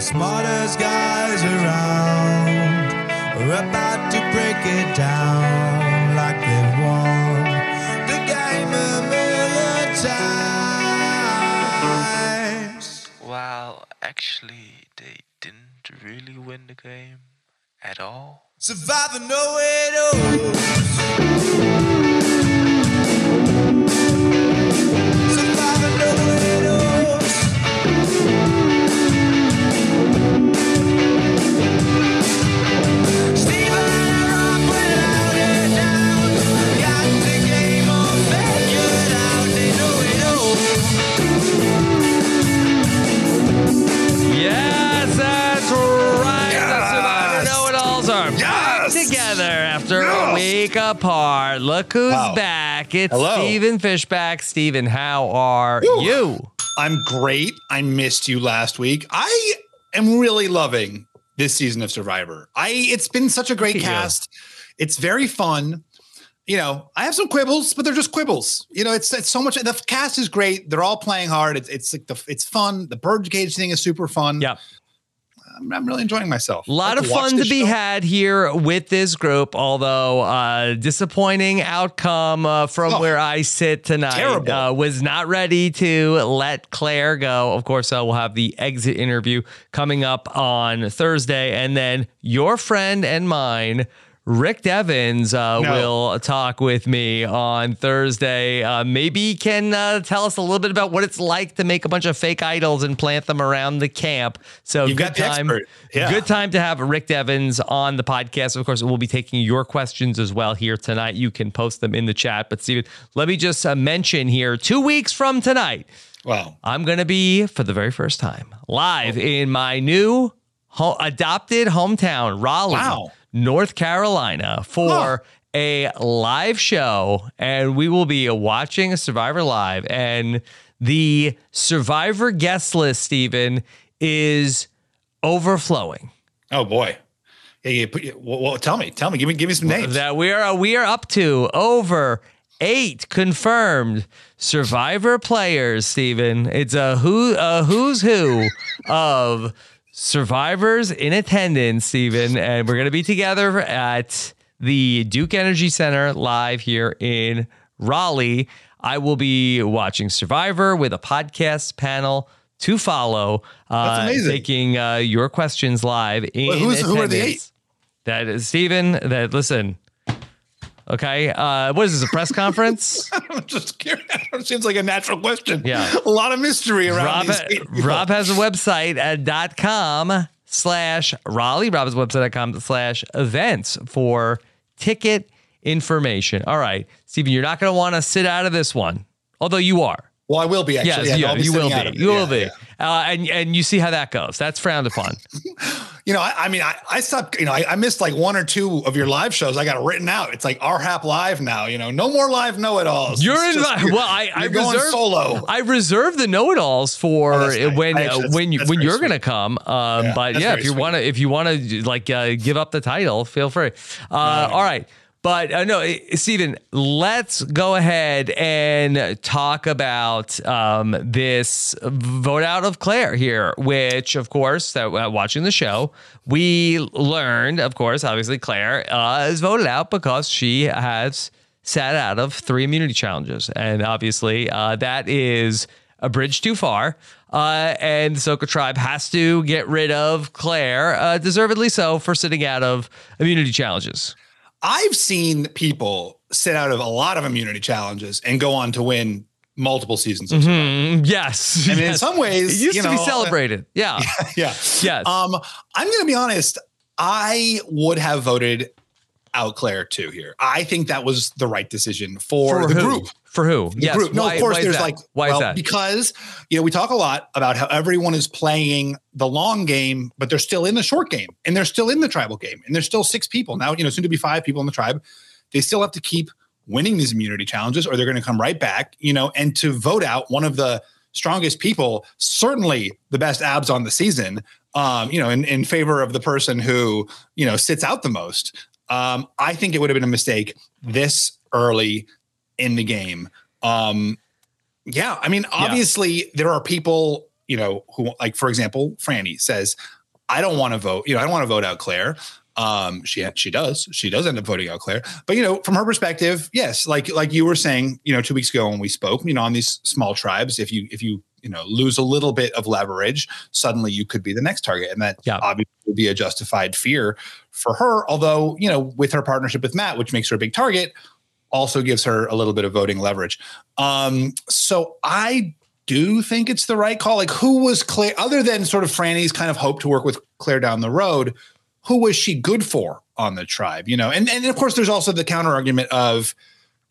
The smartest guys around are about to break it down like they won the game a million times. Well, actually, they didn't really win the game at all. Survivor know it all. Week apart. Look who's Wow. back. It's Hello. Stephen Fishbach. Stephen, how are Whew. you? I'm great. I missed you last week. I am really loving this season of Survivor. I it's been such a great at you. cast. It's very fun. You know, I have some quibbles, but they're just quibbles. You know, it's it's so much. The cast is great. They're all playing hard. It's it's like the it's fun. The birdcage thing is super fun. Yep. I'm, I'm really enjoying myself. A lot Like of fun to be show. had here with this group, although uh, disappointing outcome uh, from Oh, where I sit tonight. terrible. Uh, was not ready to let Claire go. Of course, uh, we'll have the exit interview coming up on Thursday, and then your friend and mine. Rick Devens uh, No. will talk with me on Thursday. Uh, maybe he can uh, tell us a little bit about what it's like to make a bunch of fake idols and plant them around the camp. So You've good time. Yeah. Good time to have Rick Devens on the podcast. Of course, we'll be taking your questions as well here tonight. You can post them in the chat. But Stephen, let me just uh, mention here: two weeks from tonight, Wow. I'm going to be for the very first time live in my new ho- adopted hometown, Raleigh, Wow. North Carolina, for a live show, and we will be watching Survivor live. And the Survivor guest list, Stephen, is overflowing. Oh boy. Yeah, yeah, well, tell me, tell me, give me, give me some names. That we are we are up to over eight confirmed Survivor players, Stephen. It's a who a who's who of survivors in attendance, Stephen, and we're gonna be together at the Duke Energy Center live here in Raleigh. I will be watching Survivor with a podcast panel to follow. That's uh, amazing. Taking uh, your questions live in Well, who's- who are the attendance. That is Stephen. That listen. Okay. Uh, what is this? A press conference? I'm just curious. It seems like a natural question. Yeah. A lot of mystery around Rob. Rob has a website at dot com slash Raleigh, robhasawebsite.com slash events for ticket information. All right, Stephen, you're not going to want to sit out of this one, although you are. Well, I will be actually. Yes, Yeah, you, I'll be you will be. it. You will be. Uh, and and you see how that goes. That's frowned upon. You know, I, I mean, I, I stopped, you know, I, I missed like one or two of your live shows. I got it written out. It's like RHAP live now, you know, no more live know-it-alls. You're It's in just- my, you're- well. I, I reserve solo. I reserve the know-it-alls for Oh, nice. when actually- uh, when you when you're sweet. gonna come. Um, Yeah, but yeah, if you sweet. to if you want to like uh, give up the title, feel free. Uh, All right. But uh, no, eh, Stephen, let's go ahead and talk about um, this vote out of Claire here, which, of course, that uh, watching the show, we learned, of course, obviously, Claire uh, is voted out because she has sat out of three immunity challenges. And obviously, uh, that is a bridge too far. Uh, and the Soka tribe has to get rid of Claire, uh, deservedly so, for sitting out of immunity challenges. I've seen people sit out of a lot of immunity challenges and go on to win multiple seasons of Survivor. Mm, yes. I mean, in some ways, it used to be know, uh, celebrated. Yeah. yeah. Yes. Um, I'm going to be honest. I would have voted out Claire too here. I think that was the right decision for, the who? group. For who? The yes. group. No, Why- of course, there's that? like, why well, is that? because, you know, we talk a lot about how everyone is playing the long game, but they're still in the short game and they're still in the tribal game and there's still six people now, you know, soon to be five people in the tribe. They still have to keep winning these immunity challenges or they're going to come right back, you know, and to vote out one of the strongest people, certainly the best abs on the season, um, you know, in, in favor of the person who, you know, sits out the most. Um, I think it would have been a mistake this early in the game. Um, yeah, I mean, obviously there are people, you know, who like, for example, Frannie says, I don't want to vote, you know, I don't want to vote out Claire. Um, she she does. She does end up voting out Claire. But you know, from her perspective, yes, like like you were saying, you know, two weeks ago when we spoke, you know, on these small tribes, if you if you you know lose a little bit of leverage, suddenly you could be the next target, and that Yeah. obviously would be a justified fear for her. Although you know, with her partnership with Matt, which makes her a big target, also gives her a little bit of voting leverage. Um, so I do think it's the right call. Like, who was Claire, other than sort of Frannie's kind of hope to work with Claire down the road, who was she good for on the tribe? You know, and, and of course, there's also the counter argument of,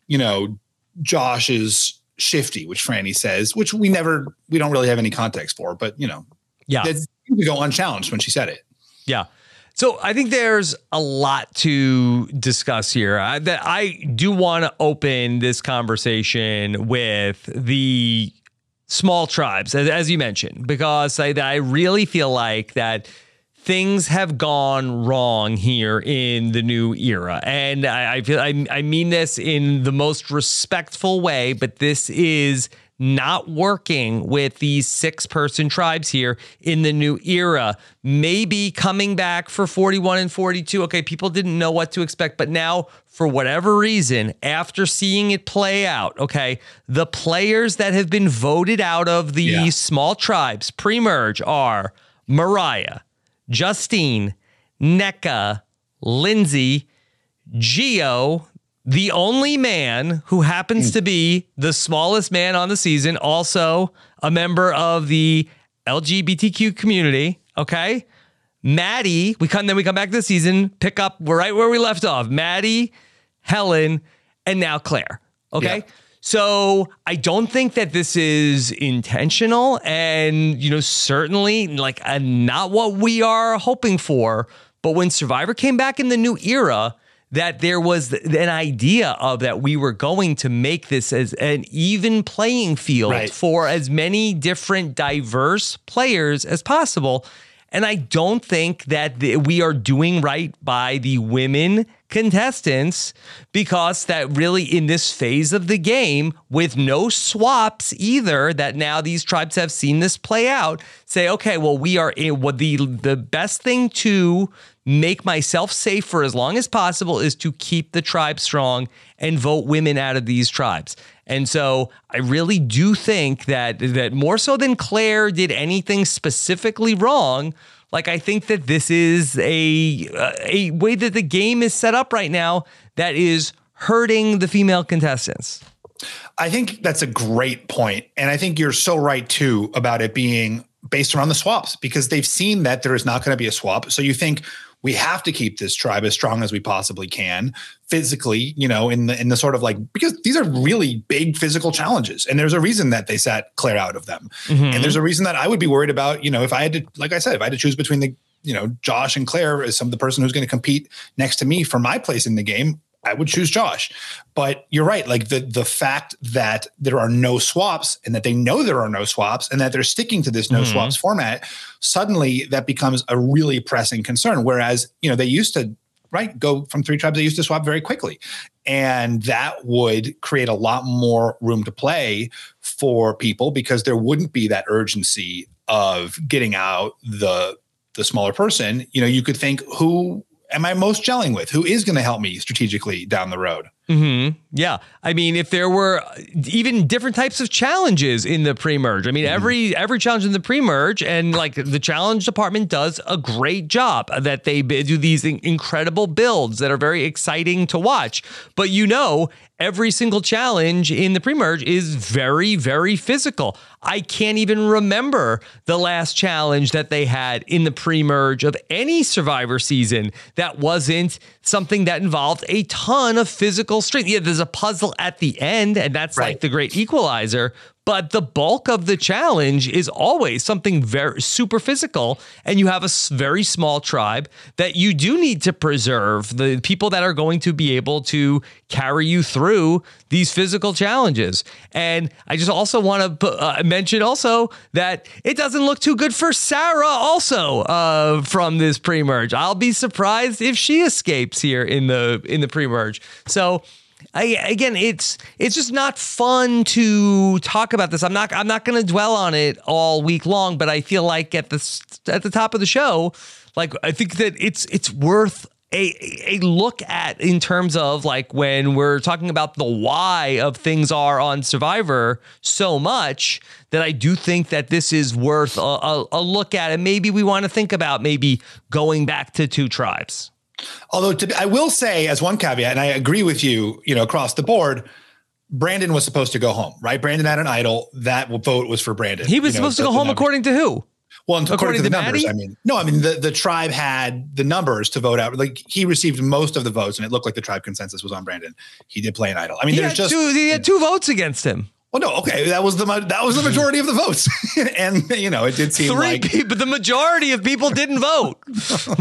you know, Josh is shifty, which Frannie says, which we never, we don't really have any context for, but, you know, yeah. that to go unchallenged when she said it. Yeah. So I think there's a lot to discuss here. I, that I do want to open this conversation with the small tribes, as, as you mentioned, because I, I really feel like that things have gone wrong here in the new era, and I, I feel I, I mean this in the most respectful way, but this is not working with these six person tribes here in the new era. Maybe coming back for 41 and 42. Okay, people didn't know what to expect, but now, for whatever reason, after seeing it play out, okay, the players that have been voted out of these Yeah. small tribes pre merge are Morriah, Justine, Nneka, Lindsay, Geo, the only man who happens to be the smallest man on the season, also a member of the LGBTQ community. Okay. Maddie, we come then we come back to the season, pick up we're right where we left off. Maddie, Helen, and now Claire. Okay. Yeah. So I don't think that this is intentional and, you know, certainly like uh, not what we are hoping for. But when Survivor came back in the new era, that there was an idea of that we were going to make this as an even playing field Right. for as many different diverse players as possible. And I don't think that the, we are doing right by the women contestants because that really in this phase of the game with no swaps either that now these tribes have seen this play out say okay well we are in what the the best thing to make myself safe for as long as possible is to keep the tribe strong and vote women out of these tribes. And so I really do think that that more so than Claire did anything specifically wrong, like I think that this is a a way that the game is set up right now that is hurting the female contestants. I think that's a great point, and I think you're so right too about it being based around the swaps because they've seen that there is not going to be a swap. So you think we have to keep this tribe as strong as we possibly can physically, you know, in the in the sort of like because these are really big physical challenges. And there's a reason that they sat Claire out of them. Mm-hmm. And there's a reason that I would be worried about, you know, if I had to, like I said, if I had to choose between the, you know, Josh and Claire as some the person who's going to compete next to me for my place in the game, I would choose Josh. But you're right. Like the the fact that there are no swaps and that they know there are no swaps and that they're sticking to this no Mhm. swaps format, suddenly that becomes a really pressing concern. Whereas, you know, they used to right go from three tribes, they used to swap very quickly. And that would create a lot more room to play for people because there wouldn't be that urgency of getting out the the smaller person. You know, you could think who am I most gelling with? Who is going to help me strategically down the road? Hmm Yeah. I mean, if there were even different types of challenges in the pre-merge, I mean, every every challenge in the pre-merge and like the challenge department does a great job that they do these incredible builds that are very exciting to watch. But you know, every single challenge in the pre-merge is very very physical. I can't even remember the last challenge that they had in the pre-merge of any survivor season that wasn't something that involved a ton of physical strength. Yeah, there's a puzzle at the end, and that's like the great equalizer. But the bulk of the challenge is always something very super physical, and you have a very small tribe that you do need to preserve the people that are going to be able to carry you through these physical challenges. And I just also want to uh, mention also that it doesn't look too good for Sarah also uh, from this pre-merge. I'll be surprised if she escapes here in the in the pre-merge. So I, again, it's it's just not fun to talk about this. I'm not I'm not going to dwell on it all week long, but I feel like at the at the top of the show, like I think that it's it's worth a a look at in terms of like when we're talking about the why of things are on Survivor so much that I do think that this is worth a, a, a look at, and maybe we want to think about maybe going back to two tribes. Although to, I will say, as one caveat, and I agree with you, you know, across the board, Brandon was supposed to go home, right? Brandon had an idol. That vote was for Brandon. He was You know, supposed to go home numbers. according to who? Well, according, according to the to numbers, Maddie? I mean, no, I mean the the tribe had the numbers to vote out. Like he received most of the votes, and it looked like the tribe consensus was on Brandon. He did play an idol. I mean, He there's just two, he had two votes against him. Well, no, okay, that was the that was the majority of the votes, and you know, it did seem Three like people, the majority of people didn't vote. so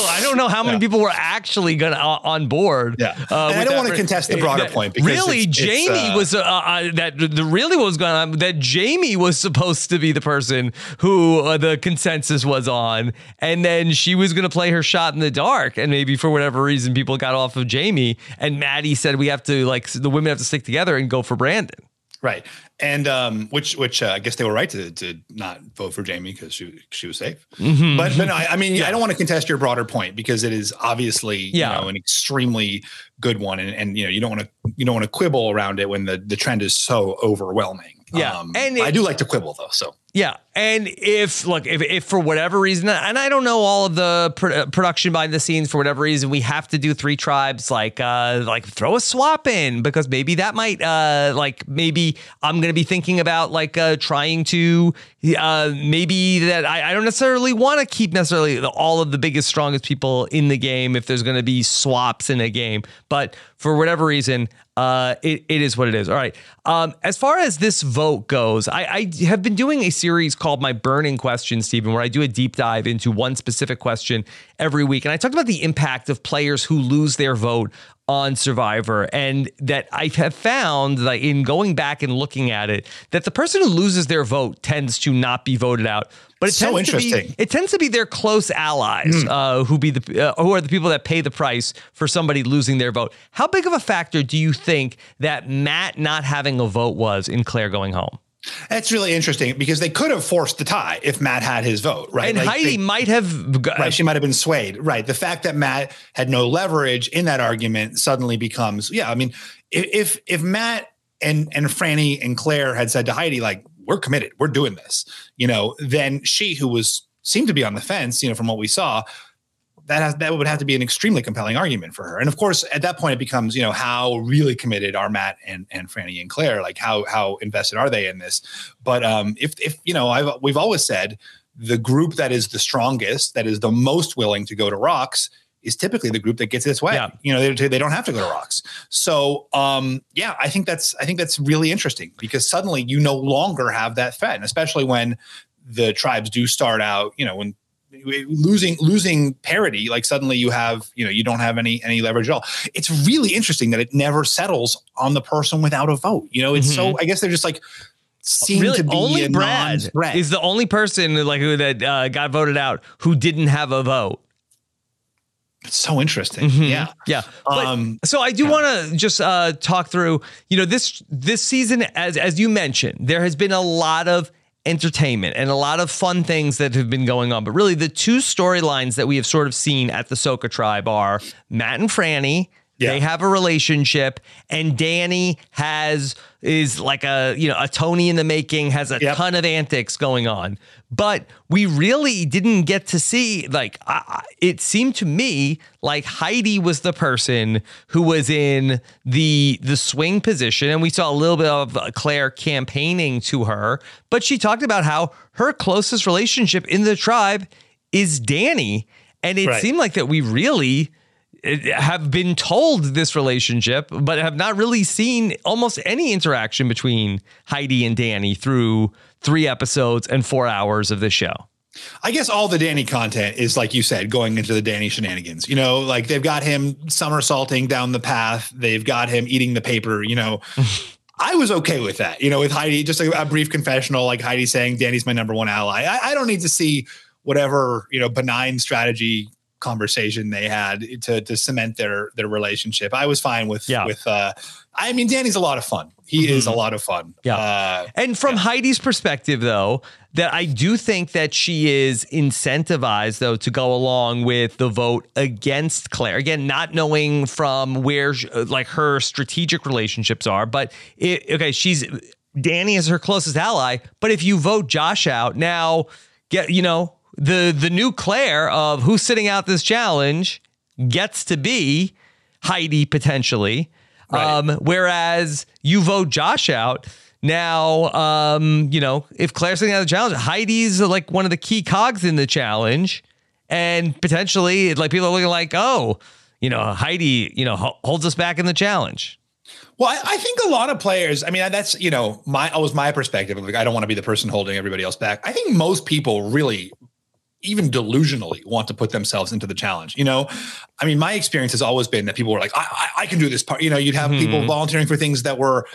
I don't know how many people were actually gonna uh, on board. Yeah. And I don't wanna contest the broader that- point because really, it's- it's, Jaime uh, was uh, uh, that the really what was going on that Jaime was supposed to be the person who uh, the consensus was on, and then she was gonna play her shot in the dark, and maybe for whatever reason people got off of Jaime, and Maddie said we have to like the women have to stick together and go for Brandon. right, and um, which which uh, I guess they were right to to not vote for Jaime because she she was safe. Mm-hmm. But but no, I, I mean, I don't want to contest your broader point because it is obviously Yeah. you know an extremely good one, and, and you know you don't want to you don't want to quibble around it when the the trend is so overwhelming. Um, Yeah. And I do like to quibble though. So Yeah, and if look, if, if for whatever reason, and I don't know all of the pr- uh, production behind the scenes for whatever reason, we have to do three tribes, like uh, like throw a swap in because maybe that might uh, like maybe I'm gonna be thinking about like uh, trying to uh, maybe that I, I don't necessarily want to keep necessarily all of the biggest strongest people in the game if there's gonna be swaps in a game, but for whatever reason, uh, it, it is what it is. All right. Um, as far as this vote goes, I, I have been doing a series called My Burning Question, Stephen, where I do a deep dive into one specific question every week. And I talked about the impact of players who lose their vote on Survivor, and that I have found that in going back and looking at it, that the person who loses their vote tends to not be voted out. But it So tends to be interesting. it tends to be their close allies uh, who be the uh, who are the people that pay the price for somebody losing their vote. How big of a factor do you think that Matt not having a vote was in Claire going home? That's really interesting because they could have forced the tie if Matt had his vote, right? And Like, Heidi they- might have g- Right, she might have been swayed. Right, the fact that Matt had no leverage in that argument suddenly becomes, yeah. I mean, if if Matt and and Frannie and Claire had said to Heidi, like, "We're committed, we're doing this," you know, then she, who was seemed to be on the fence, you know, from what we saw, that has that would have to be an extremely compelling argument for her. And of course, at that point, it becomes you know how really committed are Matt and and Frannie and Claire? Like how how invested are they in this? But um, if if you know, I've we've always said the group that is the strongest, that is the most willing to go to rocks, is typically the group that gets this way. Yeah. You know, they, they don't have to go to rocks. So, um, yeah, I think that's I think that's really interesting because suddenly you no longer have that threat, and especially when the tribes do start out, you know, when losing losing parity like suddenly you have you know you don't have any any leverage at all it's really interesting that it never settles on the person without a vote you know it's so i guess they're just like seem really, to be only Brad non-threat. is the only person like who that uh, got voted out who didn't have a vote. it's so interesting Mhm. yeah Yeah. But- um so I do want to just uh, talk through, you know, this this season, as as you mentioned, there has been a lot of entertainment and a lot of fun things that have been going on. But really, the two storylines that we have sort of seen at the Soka tribe are Matt and Frannie. Yeah. They have a relationship, and Danny has is like a you know a Tony in the making, has a Yep. ton of antics going on. But we really didn't get to see like I, it seemed to me like Heidi was the person who was in the the swing position, and we saw a little bit of uh, Claire campaigning to her. But she talked about how her closest relationship in the tribe is Danny, and it Right. seemed like that we really have been told this relationship, but have not really seen almost any interaction between Heidi and Danny through three episodes and four hours of this show. I guess all the Danny content is like you said, going into the Danny shenanigans. You know, like they've got him somersaulting down the path. They've got him eating the paper. You know, I was okay with that. You know, with Heidi, just a, a brief confessional, like Heidi saying, "Danny's my number one ally." I, I don't need to see whatever you know benign strategy conversation they had to to cement their their relationship. I was fine with Yeah. with. uh I mean, Danny's a lot of fun. He is a lot of fun. Yeah. Uh, And from Heidi's perspective, though, that I do think that she is incentivized, though, to go along with the vote against Claire. Again, not knowing from where like her strategic relationships are, but it, okay, she's Danny is her closest ally. But if you vote Josh out now, get you know the the new Claire of who's sitting out this challenge gets to be Heidi potentially. Um, whereas you vote Josh out. Now, um, you know, if Claire's sitting out the challenge, Heidi's like one of the key cogs in the challenge. And potentially, like people are looking like, oh, you know, Heidi, you know, holds us back in the challenge. Well, I, I think a lot of players. I mean, that's you know, my always my perspective. Like, I don't want to be the person holding everybody else back. I think most people really, even delusionally, want to put themselves into the challenge. You know, I mean, my experience has always been that people were like, I, I, I can do this part. You know, you'd have people Mhm. volunteering for things that were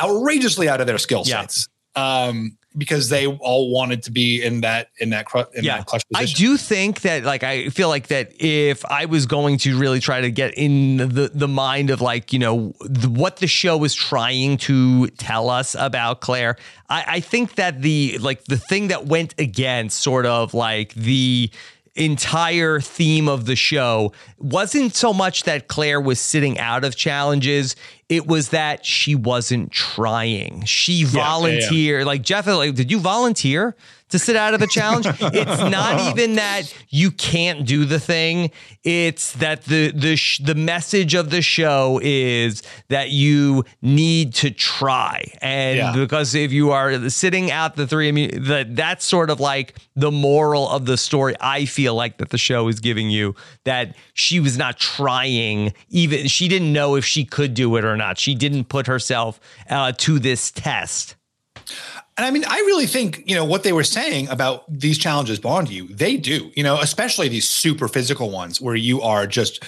outrageously out of their skill Yeah. sets. Um, because they all wanted to be in that in that cru- in Yeah. that clutch position. I do think that, like, I feel like that if I was going to really try to get in the the mind of like, you know, the, what the show is trying to tell us about Claire, I, I think that the like the thing that went against sort of like the entire theme of the show wasn't so much that Claire was sitting out of challenges. It was that she wasn't trying. She yeah, yeah. volunteered. Like Jeff, like, did you volunteer to sit out of the challenge? it's not even that you can't do the thing. It's that the the sh- the message of the show is that you need to try, and Yeah. because if you are sitting out the three, I mean, that that's sort of like the moral of the story. I feel like that the show is giving you that she was not trying, even she didn't know if she could do it or not. She didn't put herself uh, to this test. And I mean, I really think, you know, what they were saying about these challenges bond you, they do, you know, especially these super physical ones where you are just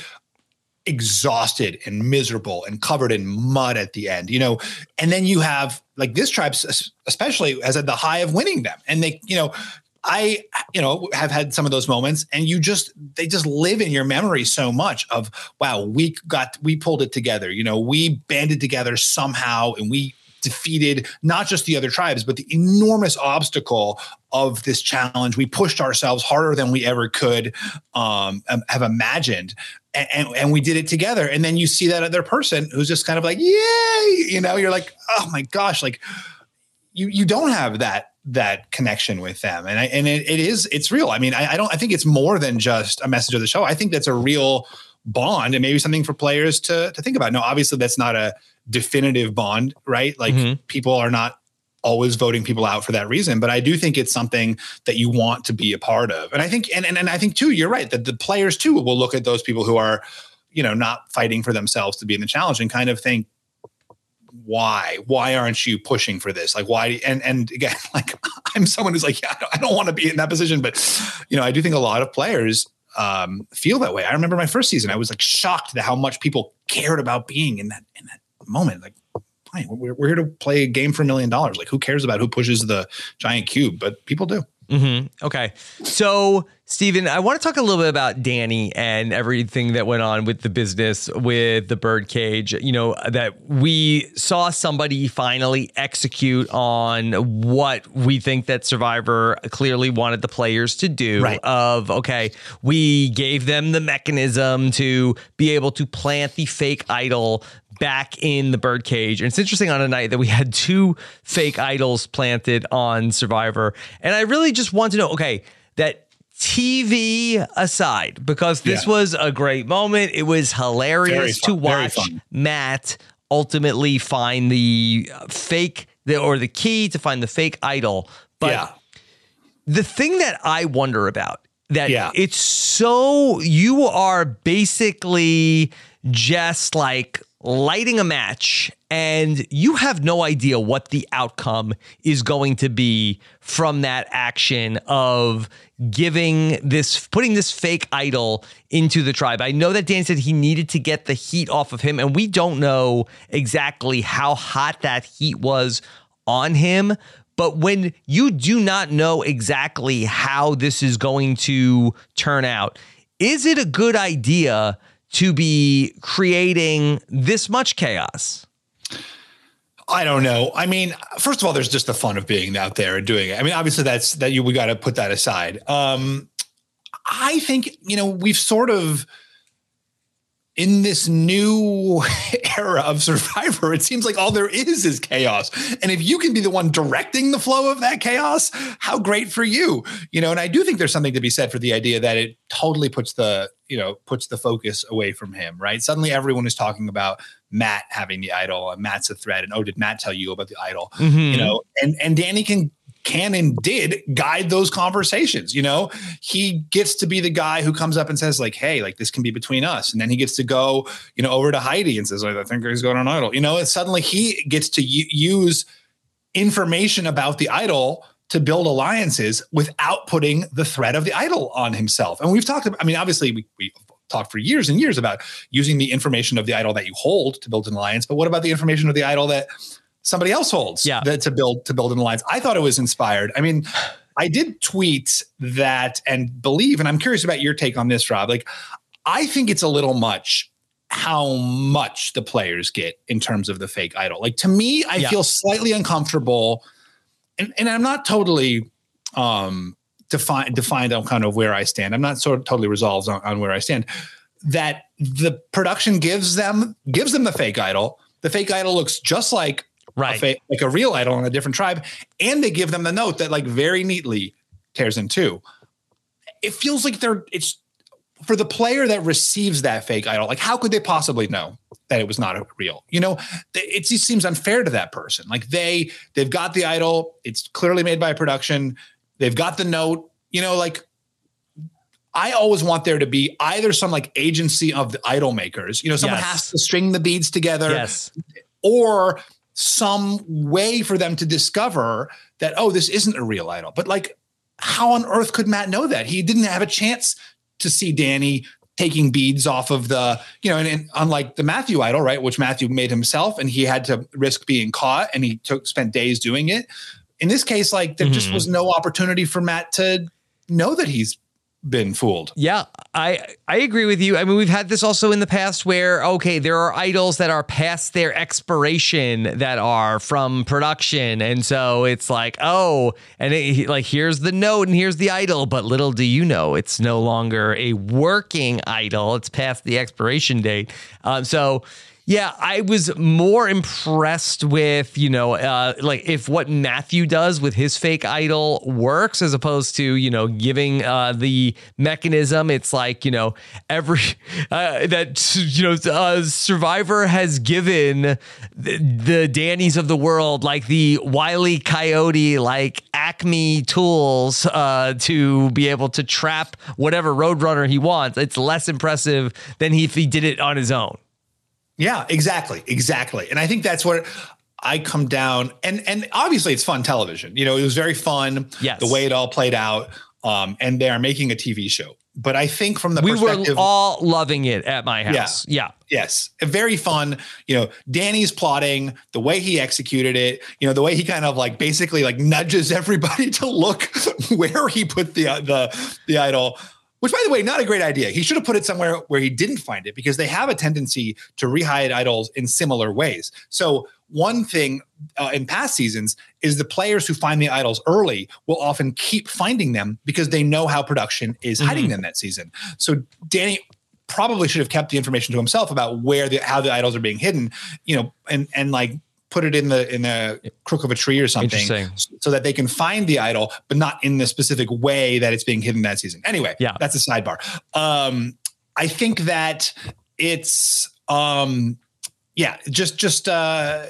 exhausted and miserable and covered in mud at the end, you know, and then you have like this tribe, especially has at the high of winning them. And they, you know, I, you know, have had some of those moments and you just, they just live in your memory so much of, wow, we got, we pulled it together, you know, we banded together somehow and we defeated not just the other tribes, but the enormous obstacle of this challenge. We pushed ourselves harder than we ever could um, um, have imagined. And, and, and we did it together. And then you see that other person who's just kind of like, yay, you know, you're like, oh my gosh, like you, you don't have that that connection with them. And I, and it, it is, it's real. I mean, I, I don't, I think it's more than just a message of the show. I think that's a real bond and maybe something for players to, to think about. No, obviously that's not a definitive bond, right? Like Mhm. people are not always voting people out for that reason, but I do think it's something that you want to be a part of. And I think, and, and, and I think too, you're right that the players too will look at those people who are, you know, not fighting for themselves to be in the challenge and kind of think, why why aren't you pushing for this like why and and again like i'm someone who's like yeah i don't, don't want to be in that position but you know i do think a lot of players um feel that way i remember my first season i was like shocked at how much people cared about being in that in that moment like fine we're, we're here to play a game for a million dollars like who cares about who pushes the giant cube but people do hmm Okay. So, Stephen, I want to talk a little bit about Danny and everything that went on with the business with the birdcage. You know, that we saw somebody finally execute on what we think that Survivor clearly wanted the players to do Right. of okay, we gave them the mechanism to be able to plant the fake idol back in the birdcage. And it's interesting on a night that we had two fake idols planted on Survivor. And I really just want to know okay, that TV aside, because this Yeah. was a great moment. It was hilarious to watch. Matt ultimately find the fake the, or the key to find the fake idol. But yeah the thing that I wonder about that Yeah. it's so you are basically just like lighting a match and you have no idea what the outcome is going to be from that action of giving this putting this fake idol into the tribe. I know that Dan said he needed to get the heat off of him and we don't know exactly how hot that heat was on him, but when you do not know exactly how this is going to turn out, is it a good idea to be creating this much chaos? I don't know. I mean, first of all, there's just the fun of being out there and doing it. I mean, obviously that's that you we got to put that aside. Um I think, you know, we've sort of in this new era of survivor it seems like all there is is chaos. And if you can be the one directing the flow of that chaos how great for you. You know and i do think there's something to be said for the idea that it totally puts the you know puts the focus away from him right? Suddenly everyone is talking about matt having the idol and matt's a threat and oh did matt tell you about the idol? Mm-hmm. You know and and danny can can and did guide those conversations you know? He gets to be the guy who comes up and says like hey like this can be between us. And then he gets to go you know over to heidi and says like, i think he's going on idol. You know and suddenly he gets to use information about the idol to build alliances without putting the threat of the idol on himself. And we've talked about i mean obviously we, we talked for years and years about using the information of the idol that you hold to build an alliance but what about the information of the idol that somebody else holds Yeah. to build to build an alliance. I thought it was inspired. I mean, I did tweet that and believe, and I'm curious about your take on this, Rob. Like, I think it's a little much how much the players get in terms of the fake idol. Like to me, I Yeah. feel slightly uncomfortable, and, and I'm not totally um defined defined on kind of where I stand. I'm not sort of totally resolved on, on where I stand. That the production gives them gives them the fake idol. The fake idol looks just like Right. fa- like a real idol on a different tribe, and they give them the note that like very neatly tears in two. It feels like they're it's for the player that receives that fake idol. Like, how could they possibly know that it was not a real? You know, it just seems unfair to that person. Like they they've got the idol. It's clearly made by production. They've got the note. You know, like I always want there to be either some like agency of the idol makers. You know, someone Yes. has to string the beads together Yes. or some way for them to discover that oh this isn't a real idol. But like how on earth could matt know that? He didn't have a chance to see danny taking beads off of the you know and, and unlike the matthew idol right which matthew made himself and he had to risk being caught and he took spent days doing it. In this case like there just Mhm. was no opportunity for matt to know that he's been fooled Yeah, I I agree with you. I mean, we've had this also in the past where okay, there are idols that are past their expiration that are from production, and so it's like oh, and it, like here's the note and here's the idol, but little do you know, it's no longer a working idol. It's past the expiration date. Um, so. Yeah, I was more impressed with, you know, uh, like if what Matthew does with his fake idol works as opposed to, you know, giving uh, the mechanism. It's like, you know, every, uh, that, you know, uh, Survivor has given the, the Dannies of the world, like the Wiley Coyote, like Acme tools uh, to be able to trap whatever Roadrunner he wants. It's less impressive than if he did it on his own. Yeah, exactly, exactly. And I think that's what I come down and and obviously it's fun television. You know, it was very fun. Yes. the way it all played out. Um, and they are making a TV show. But I think from the We were all loving it at my Yeah. house. Yeah. yes, very fun. You know, Danny's plotting, the way he executed it. You know, the way he kind of like basically like nudges everybody to look where he put the the the idol. Which, by the way, not a great idea. He should have put it somewhere where he didn't find it because they have a tendency to rehide idols in similar ways. So, one thing uh, in past seasons is the players who find the idols early will often keep finding them because they know how production is hiding them that season. So, Danny probably should have kept the information to himself about where the how the idols are being hidden, you know, and and like put it in the in the crook of a tree or something so that they can find the idol, but not in the specific way that it's being hidden that season. Anyway, Yeah. that's a sidebar. Um, I think that it's um, yeah, just just uh,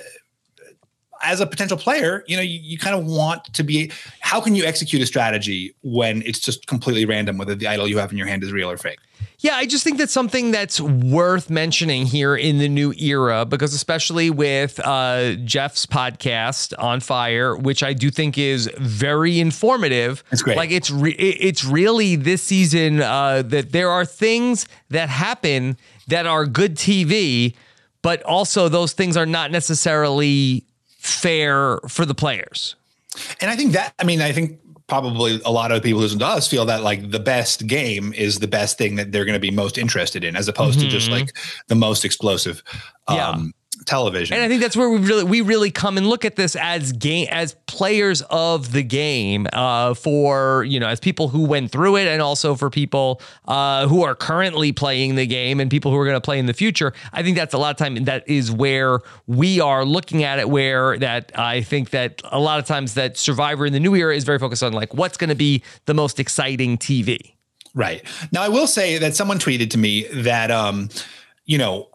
as a potential player, you know, you, you kind of want to be. How can you execute a strategy when it's just completely random whether the idol you have in your hand is real or fake? Yeah, I just think that's something that's worth mentioning here in the new era because, especially with uh, Jeff's podcast on fire, which I do think is very informative. It's great. Like it's re- it's really this season uh, that there are things that happen that are good TV, but also those things are not necessarily fair for the players. And I think that, I mean, I think probably a lot of people who listen to us feel that like the best game is the best thing that they're going to be most interested in, as opposed to just like the most explosive um, Yeah. Television. And I think that's where we really we really come and look at this as game as players of the game uh, for you know as people who went through it and also for people uh, who are currently playing the game and people who are going to play in the future. I think that's a lot of time that is where we are looking at it. Where that I think that a lot of times that Survivor in the new era is very focused on like what's going to be the most exciting TV. Right. Now, I will say that someone tweeted to me that, um, you know,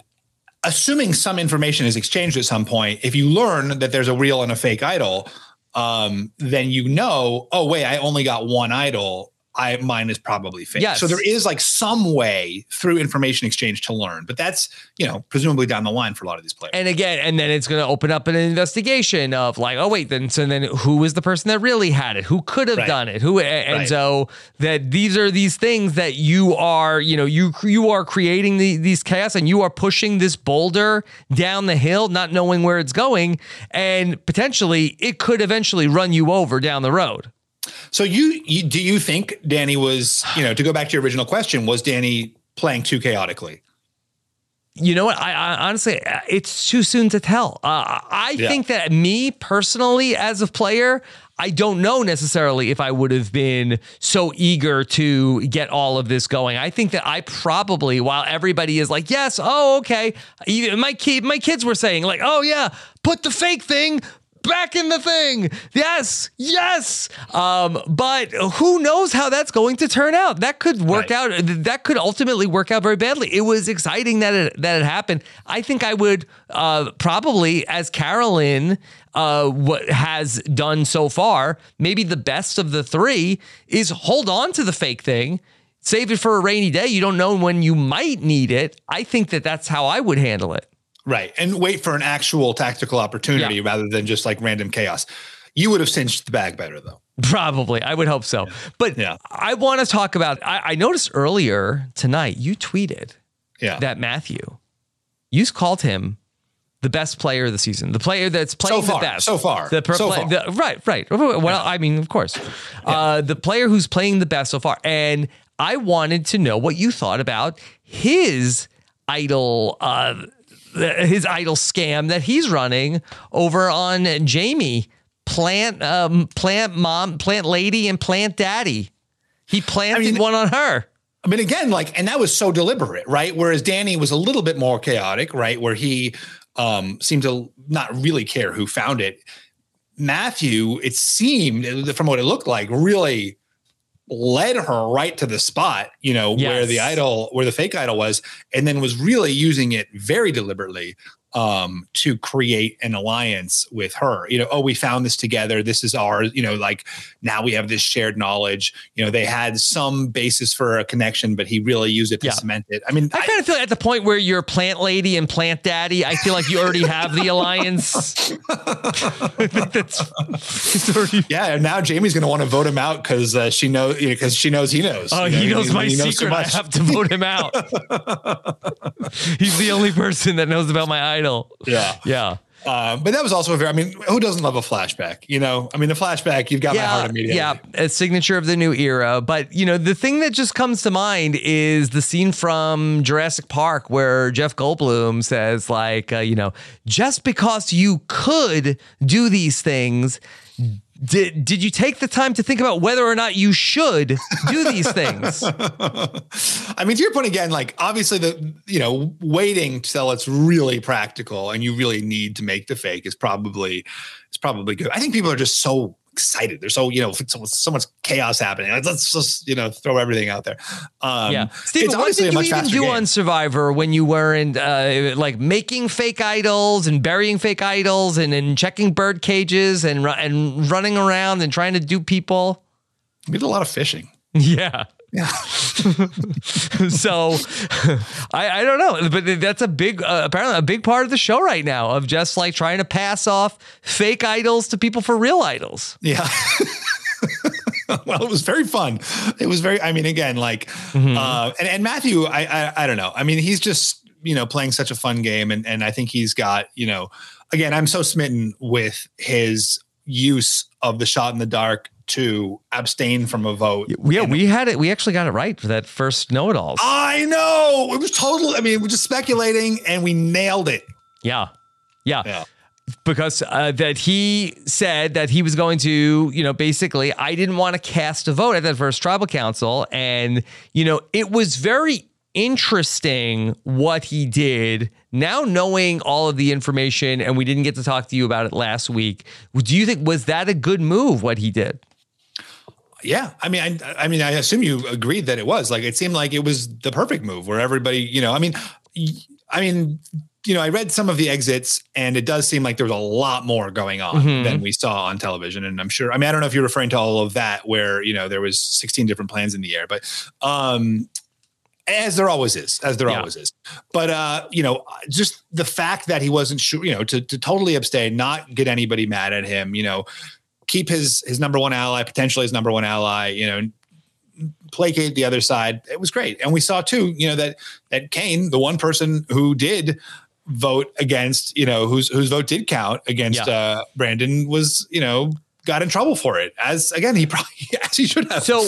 assuming some information is exchanged at some point, if you learn that there's a real and a fake idol, um, then you know, oh, wait, I only got one idol. I mine is probably fake. Yes. So there is like some way through information exchange to learn, but that's, you know, presumably down the line for a lot of these players. And again, and then it's going to open up an investigation of like, oh wait, then so then who is the person that really had it? Who could have Right. done it? Who? And Right. so that these are these things that you are, you know, you you are creating the, these chaos and you are pushing this boulder down the hill, not knowing where it's going, and potentially it could eventually run you over down the road. So you, you do you think Danny was, you know, to go back to your original question, was Danny playing too chaotically? You know what? I, I honestly, uh, it's too soon to tell. Uh, I Yeah. think that me personally, as a player, I don't know necessarily if I would have been so eager to get all of this going. I think that I probably, while everybody is like, yes, oh, okay, even my kid, my kids were saying like, oh yeah, put the fake thing back in the thing. Yes, yes. Um, but who knows how that's going to turn out? That could work Right. out. That could ultimately work out very badly. It was exciting that it that it happened. I think I would uh, probably, as Carolyn uh, what has done so far, maybe the best of the three is hold on to the fake thing. Save it for a rainy day. You don't know when you might need it. I think that that's how I would handle it. Right. And wait for an actual tactical opportunity Yeah. rather than just like random chaos. You would have cinched the bag better though. Probably. I would hope so. But Yeah. I want to talk about, I, I noticed earlier tonight you tweeted Yeah. that Matthew, you called him the best player of the season, the player that's playing far, the best. so far, The, so play- far. the- right, right. Well, I mean, of course. Uh, the player who's playing the best so far. And I wanted to know what you thought about his idol, uh, his idol scam that he's running over on Jaime, plant, um, plant mom, plant lady, and plant daddy. He planted mean- one on her. I mean, again, like, and that was so deliberate, right? Whereas Danny was a little bit more chaotic, right? Where he um, seemed to not really care who found it. Matthew, it seemed from what it looked like, really led her right to the spot, you know, where the idol, where the fake idol was, and then was really using it very deliberately um to create an alliance with her you know oh we found this together this is ours you know like now we have this shared knowledge you know they had some basis for a connection but he really used it to Yeah. cement it i mean I kind of feel at the point where you're plant lady and plant daddy, I feel like you already have the alliance. I that's already- yeah and now jamie's going to want to vote him out because uh, she knows because she knows he knows Oh, You know, he knows my he so secret. I have to vote him out. He's the only person that knows about my idol. Yeah Yeah. uh, but that was also a very i mean who doesn't love a flashback you know i mean the flashback you've got my heart immediately Yeah, a signature of the new era. But you know, the thing that just comes to mind is the scene from Jurassic Park where Jeff Goldblum says, like, uh, you know, just because you could do these things. Did, did you take the time to think about whether or not you should do these things? I mean, to your point again, like obviously the you know waiting till it's really practical and you really need to make the fake is probably is probably good. I think people are just so excited. They're so you know so, so much chaos happening. Like, Let's just you know throw everything out there. Um, yeah, Stephen, it's what did you even do game. on Survivor when you weren't uh, like making fake idols and burying fake idols and, and checking bird cages and and running around and trying to do people? We did a lot of fishing. Yeah. Yeah. so I, I don't know, but that's a big, uh, apparently a big part of the show right now of just like trying to pass off fake idols to people for real idols. Yeah. well, it was very fun. It was very. I mean, again, like, Mm-hmm. uh, and and Matthew, I, I I don't know. I mean, he's just you know playing such a fun game, and and I think he's got you know, again, I'm so smitten with his use of the shot in the dark to abstain from a vote. Yeah, And we had it. We actually got it right for that first know it alls. I know it was total. I mean, we're just speculating, and we nailed it. Yeah. Yeah. Yeah. Because uh, that he said that he was going to, you know, basically, I didn't want to cast a vote at that first tribal council. And, you know, it was very interesting what he did. Now, knowing all of the information, and we didn't get to talk to you about it last week, do you think, was that a good move, what he did? Yeah, I mean, I, I mean, I assume you agreed that it was like it seemed like it was the perfect move where everybody, you know, I mean, I mean, you know, I read some of the exits, and it does seem like there was a lot more going on Mhm. than we saw on television. And I'm sure, I mean, I don't know if you're referring to all of that where you know there was 16 different plans in the air, but um, as there always is, as there Yeah. always is. But uh, you know, just the fact that he wasn't sure, you know, to to totally abstain, not get anybody mad at him, you know, keep his his number one ally, potentially his number one ally, you know, placate the other side. It was great. And we saw too, you know, that that Kane, the one person who did vote against, you know, whose whose vote did count against Yeah. uh Brandon was, you know, got in trouble for it. As again, he probably as he should have. So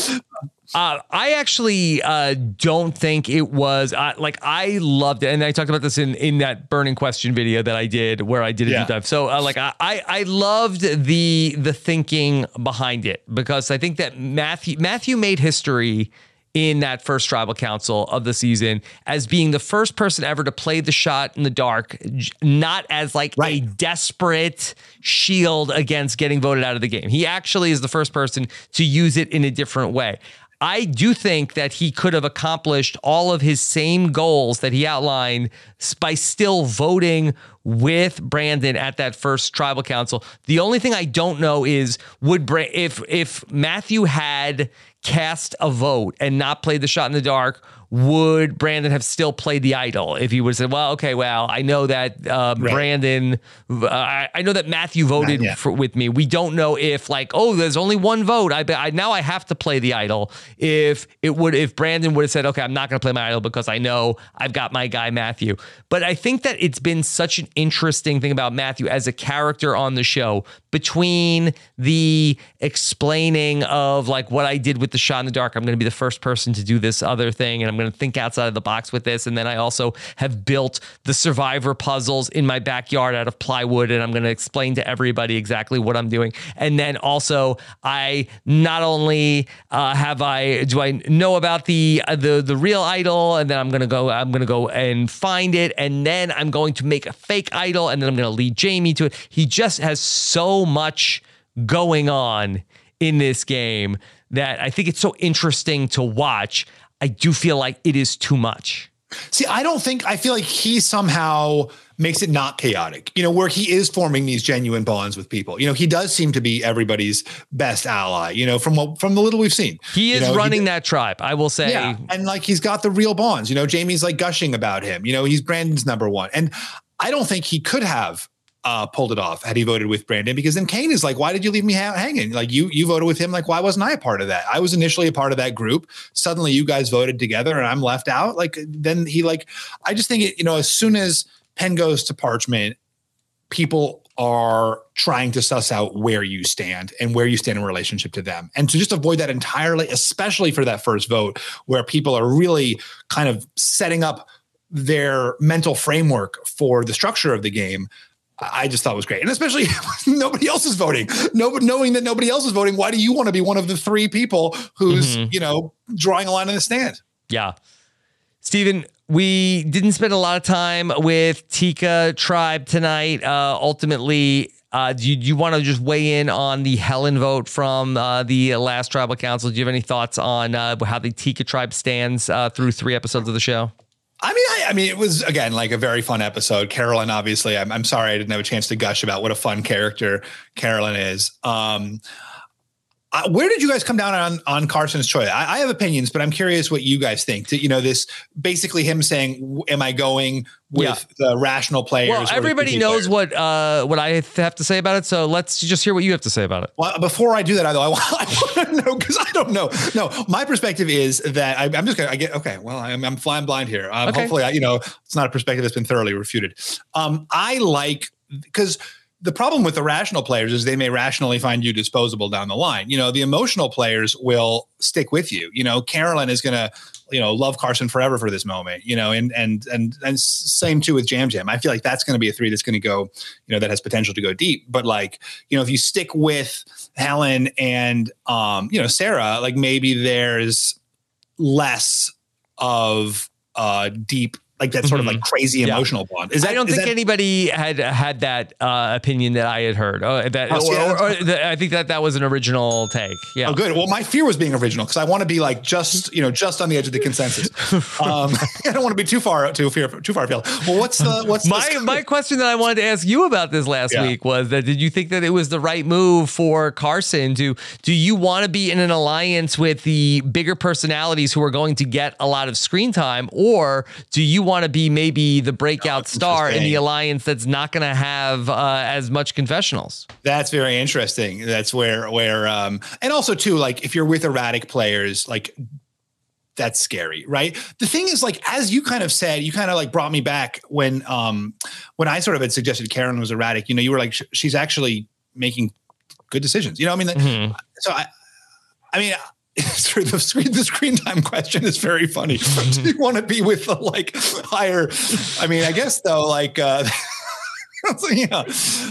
uh, I actually uh, don't think it was uh, like I loved it, and I talked about this in in that burning question video that I did where I did a Yeah. deep dive. So uh, like I I I loved the the thinking behind it because I think that Matthew Matthew made history in that first tribal council of the season as being the first person ever to play the shot in the dark, not as like a desperate shield against getting voted out of the game. He actually is the first person to use it in a different way. I do think that he could have accomplished all of his same goals that he outlined by still voting with Brandon at that first tribal council. The only thing I don't know is would Bra- if if Matthew had cast a vote and not played the shot in the dark, would Brandon have still played the idol? If he would have said, "Well, okay, well, I know that um, Right. Brandon, uh, I, I know that Matthew voted for, with me. We don't know if like, oh, there's only one vote. I, I now I have to play the idol. If it would, if Brandon would have said, okay, I'm not going to play my idol because I know I've got my guy Matthew. But I think that it's been such an interesting thing about Matthew as a character on the show between the explaining of like what I did with the shot in the dark. I'm going to be the first person to do this other thing, and I'm going to think outside of the box with this. And then I also have built the survivor puzzles in my backyard out of plywood, and I'm going to explain to everybody exactly what I'm doing. And then also, I not only uh, have I do I know about the uh, the the real idol, and then I'm going to go I'm going to go and find it, and then I'm going to make a fake idol, and then I'm going to lead Jaime to it. He just has so much going on in this game that I think it's so interesting to watch. I do feel like it is too much. See, I don't think I feel like he somehow makes it not chaotic. You know, where he is forming these genuine bonds with people. You know, he does seem to be everybody's best ally. You know, from what from the little we've seen, He is You know, running he- that tribe. I will say. Yeah, and like he's got the real bonds. You know, Jaime's like gushing about him. You know, he's Brandon's number one, and I don't think he could have uh, pulled it off had he voted with Brandon because then Kane is like, why did you leave me ha- hanging? Like you you voted with him. Like why wasn't I a part of that? I was initially a part of that group. Suddenly you guys voted together and I'm left out. Like then he like I just think it. You know, as soon as pen goes to Parchment, people are trying to suss out where you stand and where you stand in relationship to them. And to just avoid that entirely, especially for that first vote, where people are really kind of setting up their mental framework for the structure of the game. I just thought was great. And especially nobody else is voting. Nobody knowing that nobody else is voting, why do you want to be one of the three people who's, Mhm. you know, drawing a line in the stand? Yeah. Stephen, we didn't spend a lot of time with Tika Tribe tonight. Uh, ultimately, uh, do you, you want to just weigh in on the Helen vote from uh, the last tribal council? Do you have any thoughts on uh, how the Tika Tribe stands uh, through three episodes of the show? I mean, I, I mean, it was again like a very fun episode. Carolyn, obviously, I'm, I'm sorry I didn't have a chance to gush about what a fun character Carolyn is. Um, uh, where did you guys come down on on Carson's choice? I, I have opinions, but I'm curious what you guys think. To, You know, this basically him saying, "Am I going with the rational players?" Well, everybody knows players? what uh, what I have to say about it. So let's just hear what you have to say about it. Well, before I do that, though, I want, I want to know because I don't know. No, my perspective is that I, I'm just gonna. I get okay. Well, I'm, I'm flying blind here. Um, Okay. Hopefully, I, you know, it's not a perspective that's been thoroughly refuted. Um, I like because the problem with the rational players is they may rationally find you disposable down the line. You know, the emotional players will stick with you. You know, Carolyn is gonna, you know, love Carson forever for this moment. You know, and and and and same too with Yam Yam. I feel like that's going to be a three that's going to go, you know, that has potential to go deep. But like, you know, if you stick with Helen and um, you know, Sarah, like maybe there's less of uh deep like that sort of like crazy Mm-hmm. Yeah. emotional bond. Is that I don't think that- anybody had had that uh, opinion that I had heard. Uh, that, Oh, or, or, or that- I think that that was an original take. Yeah. Oh, good. Well, my fear was being original because I want to be like just you know just on the edge of the consensus. Um, I don't want to be too far too far too far afield. Well, what's the what's My the, my question that I wanted to ask you about this last Yeah. week was that did you think that it was the right move for Carson to do you want to be in an alliance with the bigger personalities who are going to get a lot of screen time or do you want to be maybe the breakout that's star in the alliance that's not going to have uh, as much confessionals? That's very interesting. That's where where um and also too like if you're with erratic players like that's scary, right? The thing is like as you kind of said, you kind of like brought me back when um when I sort of had suggested Karen was erratic, you know, you were like sh- she's actually making good decisions. You know, I mean, Mhm. so I I mean true. The screen, the screen time question is very funny. Do you want to be with the like higher? I mean, I guess though, like, uh, so, yeah,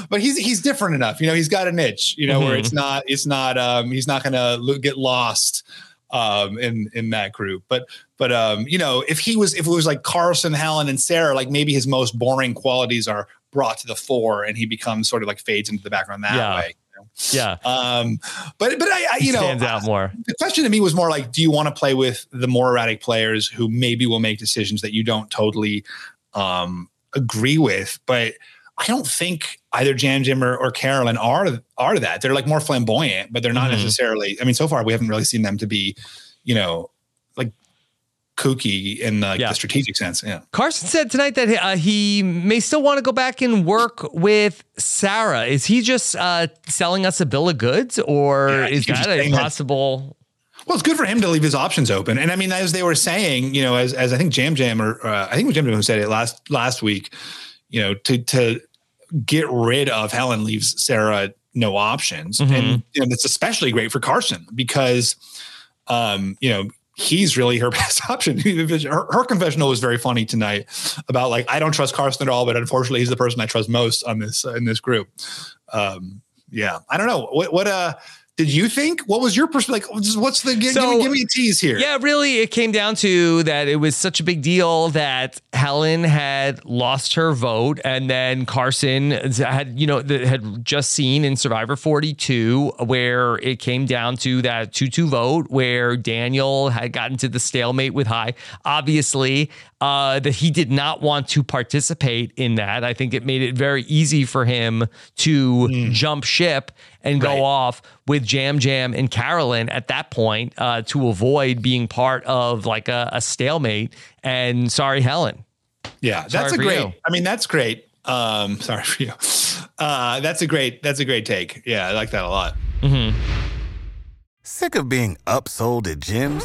but he's he's different enough. You know, he's got a niche. You know, where it's not it's not um he's not gonna get lost um in in that group. But but um you know, if he was if it was like Carson, Helen, and Sarah, like maybe his most boring qualities are brought to the fore, and he becomes sort of like fades into the background that Yeah. way. Yeah. Um, but but I, I you know stands out more. the question to me was more like, do you want to play with the more erratic players who maybe will make decisions that you don't totally um, agree with? But I don't think either Yam Yam or, or Carolyn are are that. They're like more flamboyant, but they're not Mhm. necessarily. I mean, so far we haven't really seen them to be, you know, kooky in like Yeah. the strategic sense. Yeah. Carson said tonight that uh, he may still want to go back and work with Sarah. Is he just uh, selling us a bill of goods, or Yeah, is that a possible? Well, it's good for him to leave his options open. And I mean, as they were saying, you know, as, as I think Yam Yam or uh, I think it was Yam Yam who said it last last week, you know, to to get rid of Helen leaves Sarah no options, Mhm. and you know that's especially great for Carson because, um, you know, he's really her best option. her, her confessional was very funny tonight about like I don't trust Carson at all, but unfortunately he's the person I trust most on this uh, in this group. Um, yeah, I don't know what what uh did you think? What was your perspective? Like, what's the give, So- give, me, give me a tease here? Yeah, really, it came down to that it was such a big deal that Helen had lost her vote, and then Carson had, you know, had just seen in Survivor 42 where it came down to that 2 2 vote where Daniel had gotten to the stalemate with Hai. Obviously, uh, that he did not want to participate in that. I think it made it very easy for him to jump ship and go Right. off with Yam Yam and Carolyn at that point uh, to avoid being part of like a, a stalemate. And sorry, Helen. Yeah, that's a great. you. I mean, that's great. Um, sorry for you. Uh, that's a great. That's a great take. Yeah, I like that a lot. Sick of being upsold at gyms?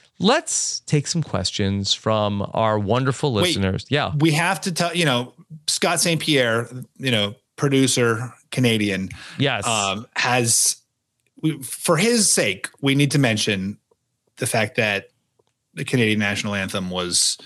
let's take some questions from our wonderful Wait. listeners. Yeah. We have to tell you know Scott St. Pierre, you know, producer Canadian, Yes. um, has we, for his sake, we need to mention the fact that the Canadian national anthem was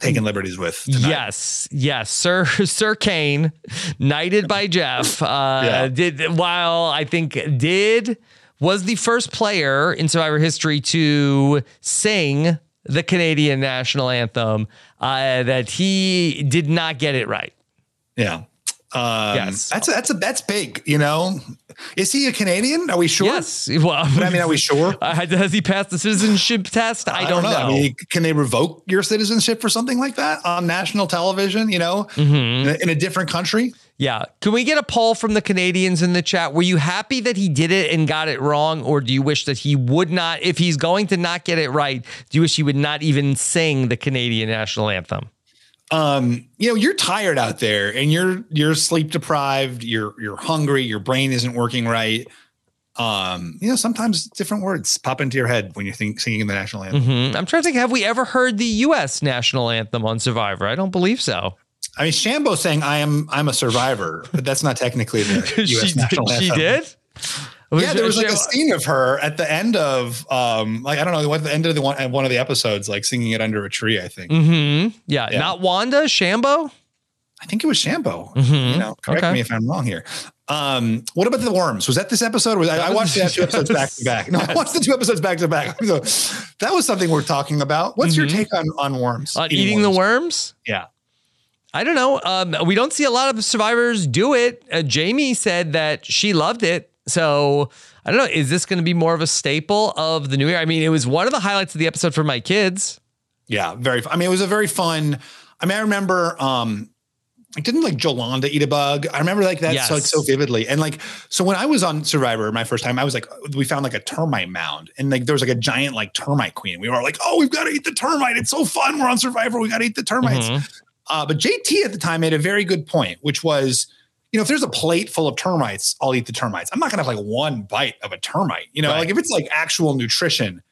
taken liberties with. tonight. Yes, yes, Sir Sir Kane, knighted by Jeff, uh, Yeah. did while I think did was the first player in Survivor history to sing the Canadian national anthem. Uh, that he did not get it right. Yeah. Um, Yes. That's a, that's a that's big. You know, is he a Canadian? Are we sure? Yes, well, But I mean, are we sure? uh, has he passed the citizenship test? I, don't, know. I mean, can they revoke your citizenship for something like that on national television? You know, Mm-hmm. in, a, in a different country. Yeah. Can we get a poll from the Canadians in the chat? Were you happy that he did it and got it wrong? Or do you wish that he would not, if he's going to not get it right, do you wish he would not even sing the Canadian national anthem? um, you know, you're tired out there and you're you're sleep deprived, you're you're hungry, your brain isn't working right. Um, you know, sometimes different words pop into your head when you're think, singing the national anthem. hmm I'm trying to think, have we ever heard the U.S. national anthem on Survivor? I don't believe so. I mean, Shambo saying "I am I'm a survivor," but that's not technically the U.S. she, did, national she anthem. did? Yeah, there was like a scene of her at the end of, um, like I don't know, what the end of the one one of the episodes, like singing it under a tree. I think. Mhm. Yeah, Yeah. not Wanda, Shambo? I think it was Shambo. Mhm. You know, correct Okay. me if I'm wrong here. Um, what about the worms? Was that this episode? Was I, I was- watched the two episodes back to back. No, I watched the two episodes back to back. So that was something we're talking about. What's your Mhm. take on on worms? On eating the worms? Yeah. I don't know. Um, we don't see a lot of survivors do it. Uh, Jaime said that she loved it. So I don't know. Is this going to be more of a staple of the new year? I mean, it was one of the highlights of the episode for my kids. Yeah, very. I mean, it was a very fun. I mean, I remember. um like, didn't like Jolanda eat a bug? I remember like that so like so vividly. And like, so when I was on Survivor my first time, I was like, we found like a termite mound, and like there was like a giant like termite queen. We were like, oh, we've got to eat the termite. It's so fun. We're on Survivor. We got to eat the termites. Mhm. Uh, but JT at the time made a very good point, which was, you know, if there's a plate full of termites, I'll eat the termites. I'm not gonna have like one bite of a termite. You know, Right. like if it's like actual nutrition,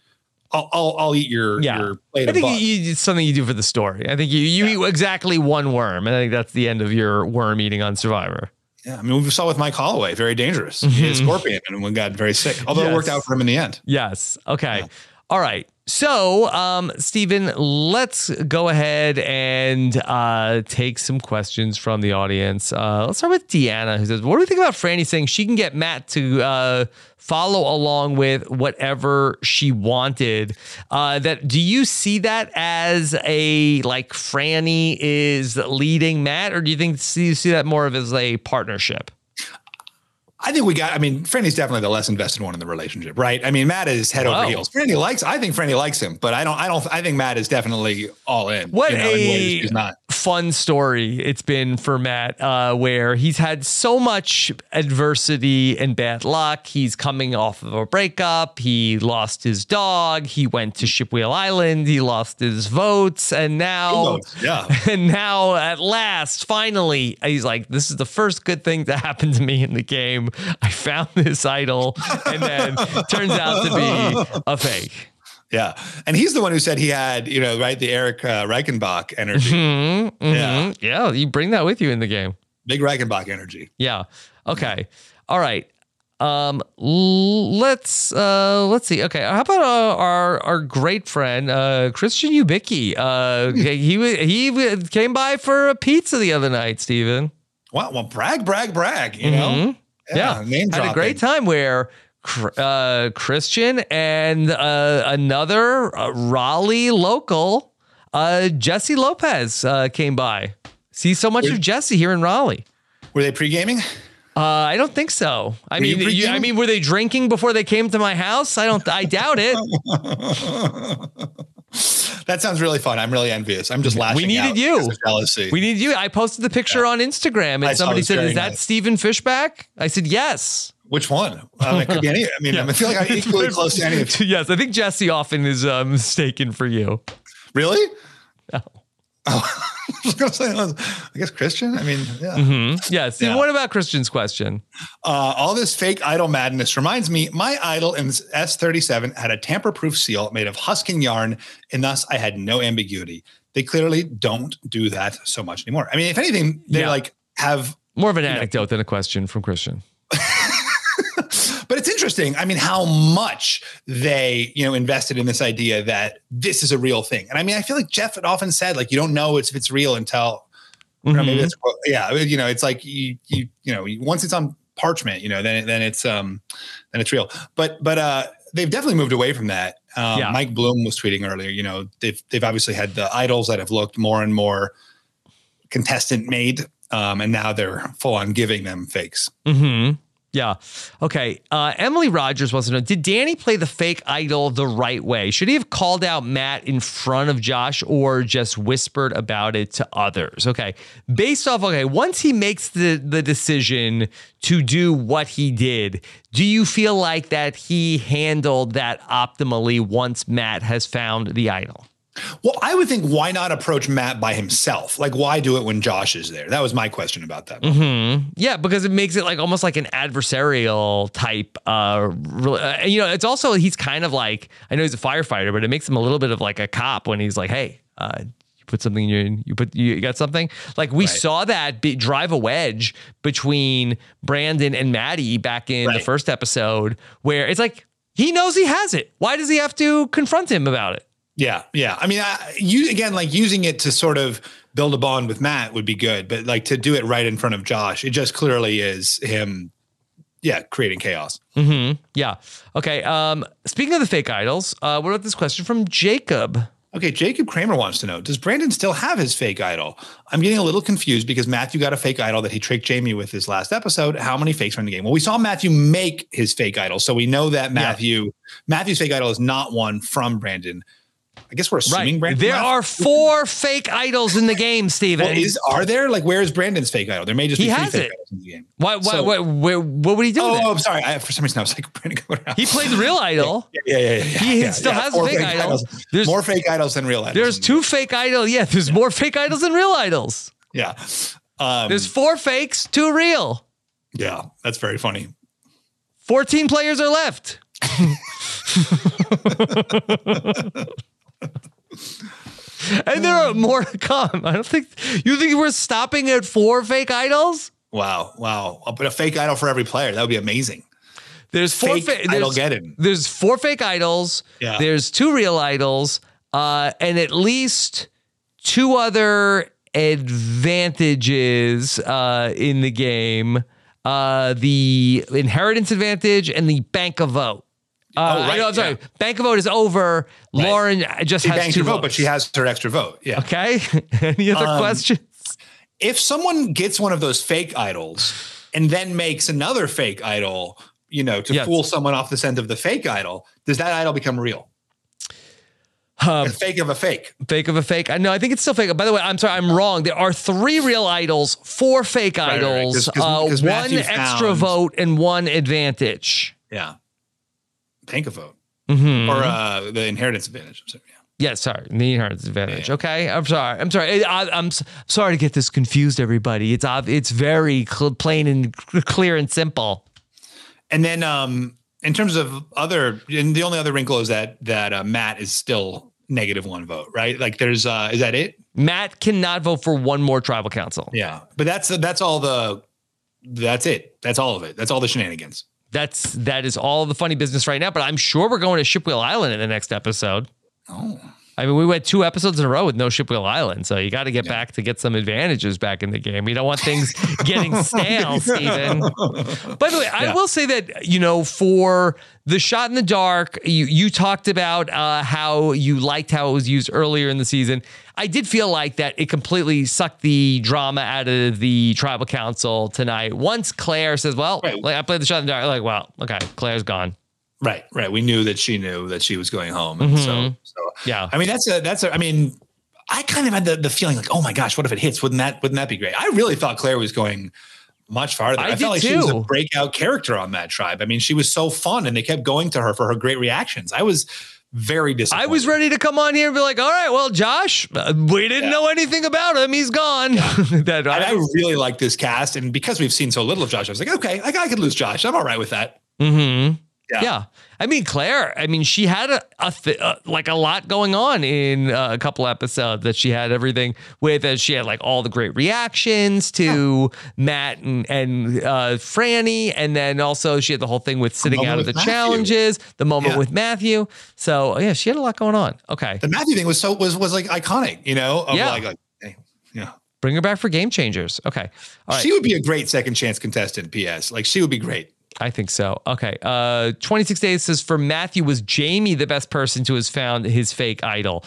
I'll I'll, I'll eat your Yeah. your plate I think you, it's something you do for the story. I think you, you eat exactly one worm. And I think that's the end of your worm eating on Survivor. Yeah, I mean, we saw with Mike Holloway, very dangerous. He had a scorpion and we got very sick. Although it worked out for him in the end. Yes. Okay. All right. So, um, Stephen, let's go ahead and uh, take some questions from the audience. Uh, let's start with Deanna, who says, "What do we think about Frannie saying she can get Matt to uh, follow along with whatever she wanted? Uh, that do you see that as a like Frannie is leading Matt, or do you think see, you see that more of as a partnership? I think we got, I mean, Frannie's definitely the less invested one in the relationship, right? I mean, Matt is head Wow. over heels. Frannie likes, I think Frannie likes him, but I don't, I don't, I think Matt is definitely all in. What you know, a he's not. fun story it's been for Matt, uh, where he's had so much adversity and bad luck. He's coming off of a breakup. He lost his dog. He went to Shipwheel Island. He lost his votes, and now, votes, yeah. and now at last, finally, he's like, "This is the first good thing to happen to me in the game. I found this idol, and then turns out to be a fake." Yeah. And he's the one who said he had, you know, right, the Erik uh, Reichenbach energy. Mhm, Yeah. mhm. yeah, you bring that with you in the game. Big Reichenbach energy. Yeah. Okay. All right. Um, let's uh, let's see. Okay, how about uh, our our great friend uh, Christian Hubicki? Uh, he he came by for a pizza the other night, Stephen. Wow. Well, brag, brag, brag, you know? Yeah, Name had a great time where uh, Christian and uh, another uh, Raleigh local, uh, Jesse Lopez, uh, came by. See so much of Jesse here in Raleigh. Were they pre gaming? Uh, I don't think so. I Were mean, you, I mean, were they drinking before they came to my house? I don't. I doubt it. That sounds really fun. I'm really envious. I'm just laughing. We needed you. jealousy. We need you. I posted the picture on Instagram, and I somebody said, "Is that nice. Stephen Fishbach?" I said, "Yes." Which one? Um, it could be any. I mean, I feel like I'm equally close to any of yes, I think Jesse often is uh, mistaken for you. Really? No. Oh, I was gonna say, I guess Christian. I mean, yeah. Mhm. Yes. Yeah. What about Christian's question? Uh, all this fake idol madness reminds me my idol in S37 had a tamper proof seal made of husking yarn, and thus I had no ambiguity. They clearly don't do that so much anymore. I mean, if anything, they Yeah. like have, More of an anecdote than a question from Christian. But it's interesting. I mean, how much they, you know, invested in this idea that this is a real thing. And I mean, I feel like Jeff had often said, like, you don't know it's, if it's real until, know, maybe it's, yeah, you know, it's like you, you, you know, once it's on parchment, you know, then, then it's, um, then it's real. But, but, uh, they've definitely moved away from that. Um, Yeah. Mike Bloom was tweeting earlier, you know, they've, they've obviously had the idols that have looked more and more contestant made. Um, and now they're full on giving them fakes. hmm Yeah. Okay. Uh, Emily Rogers wants to know Did Danny play the fake idol the right way? Should he have called out Matt in front of Josh or just whispered about it to others? Okay. Based off, okay, once he makes the, the decision to do what he did, do you feel like that he handled that optimally once Matt has found the idol? Well, I would think why not approach Matt by himself? Like, why do it when Josh is there? That was my question about that. hmm Yeah, because it makes it like almost like an adversarial type. Uh, uh, you know, it's also he's kind of like I know he's a firefighter, but it makes him a little bit of like a cop when he's like, "Hey, uh, you put something in your, you put you got something." Like we saw that be, drive a wedge between Brandon and Maddy back in the first episode, where it's like he knows he has it. Why does he have to confront him about it? Yeah, yeah. I mean, I, you again, like using it to sort of build a bond with Matt would be good, but like to do it right in front of Josh, it just clearly is him. Yeah, creating chaos. hmm Yeah. Okay. Um, speaking of the fake idols, uh, what about this question from Jacob? Okay, Jacob Kramer wants to know Does Brandon still have his fake idol? I'm getting a little confused because Matthew got a fake idol that he tricked Jaime with his last episode. How many fakes are in the game? Well, we saw Matthew make his fake idol. So we know that Matthew, Matthew's fake idol is not one from Brandon. I guess we're assuming Right. Brandon. There left. are four fake idols in the game, Stephen. Well, is are there like where is Brandon's fake idol? There may just He be three has fake it. idols in the game. why, why, So- why, where, what would he do Oh, oh, I'm sorry. I, for some reason, I was like Brandon. He played the real idol. Yeah, yeah, yeah. yeah, He yeah, still yeah, has a fake idol. There's- more fake idols than real idols. There's two fake idols. Yeah, there's more fake idols than real idols. Yeah. Um, There's four fakes, two real. yeah, that's very funny. 14 players are left. and there are more to come. I don't think you think we're stopping at four fake idols. Wow, wow. I'll put a fake idol for every player. That would be amazing. There's four Fake fa- idol there's, getting. there's four fake idols. Yeah. There's two real idols, uh, and at least two other advantages uh, in the game: uh, the inheritance advantage and the bank of vote. Uh, Oh, right, I'm sorry. yeah. Bank of vote is over. Lauren just She has two her vote, votes. but she has her extra vote. Yeah. Okay. Any other Um, questions? If someone gets one of those fake idols and then makes another fake idol, you know, to Yes. fool someone off the scent of the fake idol, does that idol become real? a fake of a fake. Fake of a fake. I know. I think it's still fake. By the way, I'm sorry. I'm wrong. There are three real idols, four fake right, right. idols, 'Cause- 'cause- uh, 'cause one extra vote and one advantage. Yeah. Tank a vote. Mhm. Or uh, the inheritance advantage. I'm sorry. Yeah. Yeah, sorry, the inheritance advantage. Okay, I'm sorry. I'm sorry. I, I'm s- sorry to get this confused, everybody. It's it's very cl- plain and clear and simple. And then um, in terms of other, and the only other wrinkle is that that uh, Matt is still negative one vote, right? Like there's, uh, is that it? Matt cannot vote for one more tribal council. Yeah, but that's that's all the, that's it. That's all of it. That's all the shenanigans. That's that is all the funny business right now. But I'm sure we're going to Shipwheel Island in the next episode. Oh, I mean, we went two episodes in a row with no Shipwheel Island, so you got to get back to get some advantages back in the game. You don't want things getting stale, Stephen. By the way, I will say that you know for the shot in the dark, you you talked about uh, how you liked how it was used earlier in the season. I did feel like that it completely sucked the drama out of the tribal council tonight. Once Claire says, "Well, like I played the shot in the dark," like, "Well, okay, Claire's gone." Right, right. We knew that she knew that she was going home, and so Mhm. so Yeah. I mean, that's a that's a. I mean, I kind of had the, the feeling like, oh my gosh, what if it hits? Wouldn't that wouldn't that be great? I really thought Claire was going much farther. I I, felt like she was a breakout character on that tribe. I mean, she was so fun, and they kept going to her for her great reactions. I was very disappointed. I was ready to come on here and be like, "All right, well, Josh, uh, we didn't know anything about him. He's gone." that And I really like this cast, and because we've seen so little of Josh, I was like, okay, I, I could lose Josh. I'm all right with that. Mm-hmm. Yeah. Yeah. I mean, Claire, I mean, she had a, a th- uh, like a lot going on in uh, a couple episodes that she had everything with. As she had like all the great reactions to Matt and, and uh, Frannie. And then also she had the whole thing with sitting out of the Matthew. challenges, the moment Yeah. with Matthew. So, yeah, she had a lot going on. Okay. The Matthew thing was so was was like iconic, you know. Yeah. Like, like, yeah. Bring her back for game changers. Okay. All right. She would be a great second chance contestant. P.S. Like she would be great. I think so. Okay. Uh 26 days says for Matthew was Jaime the best person to have found his fake idol.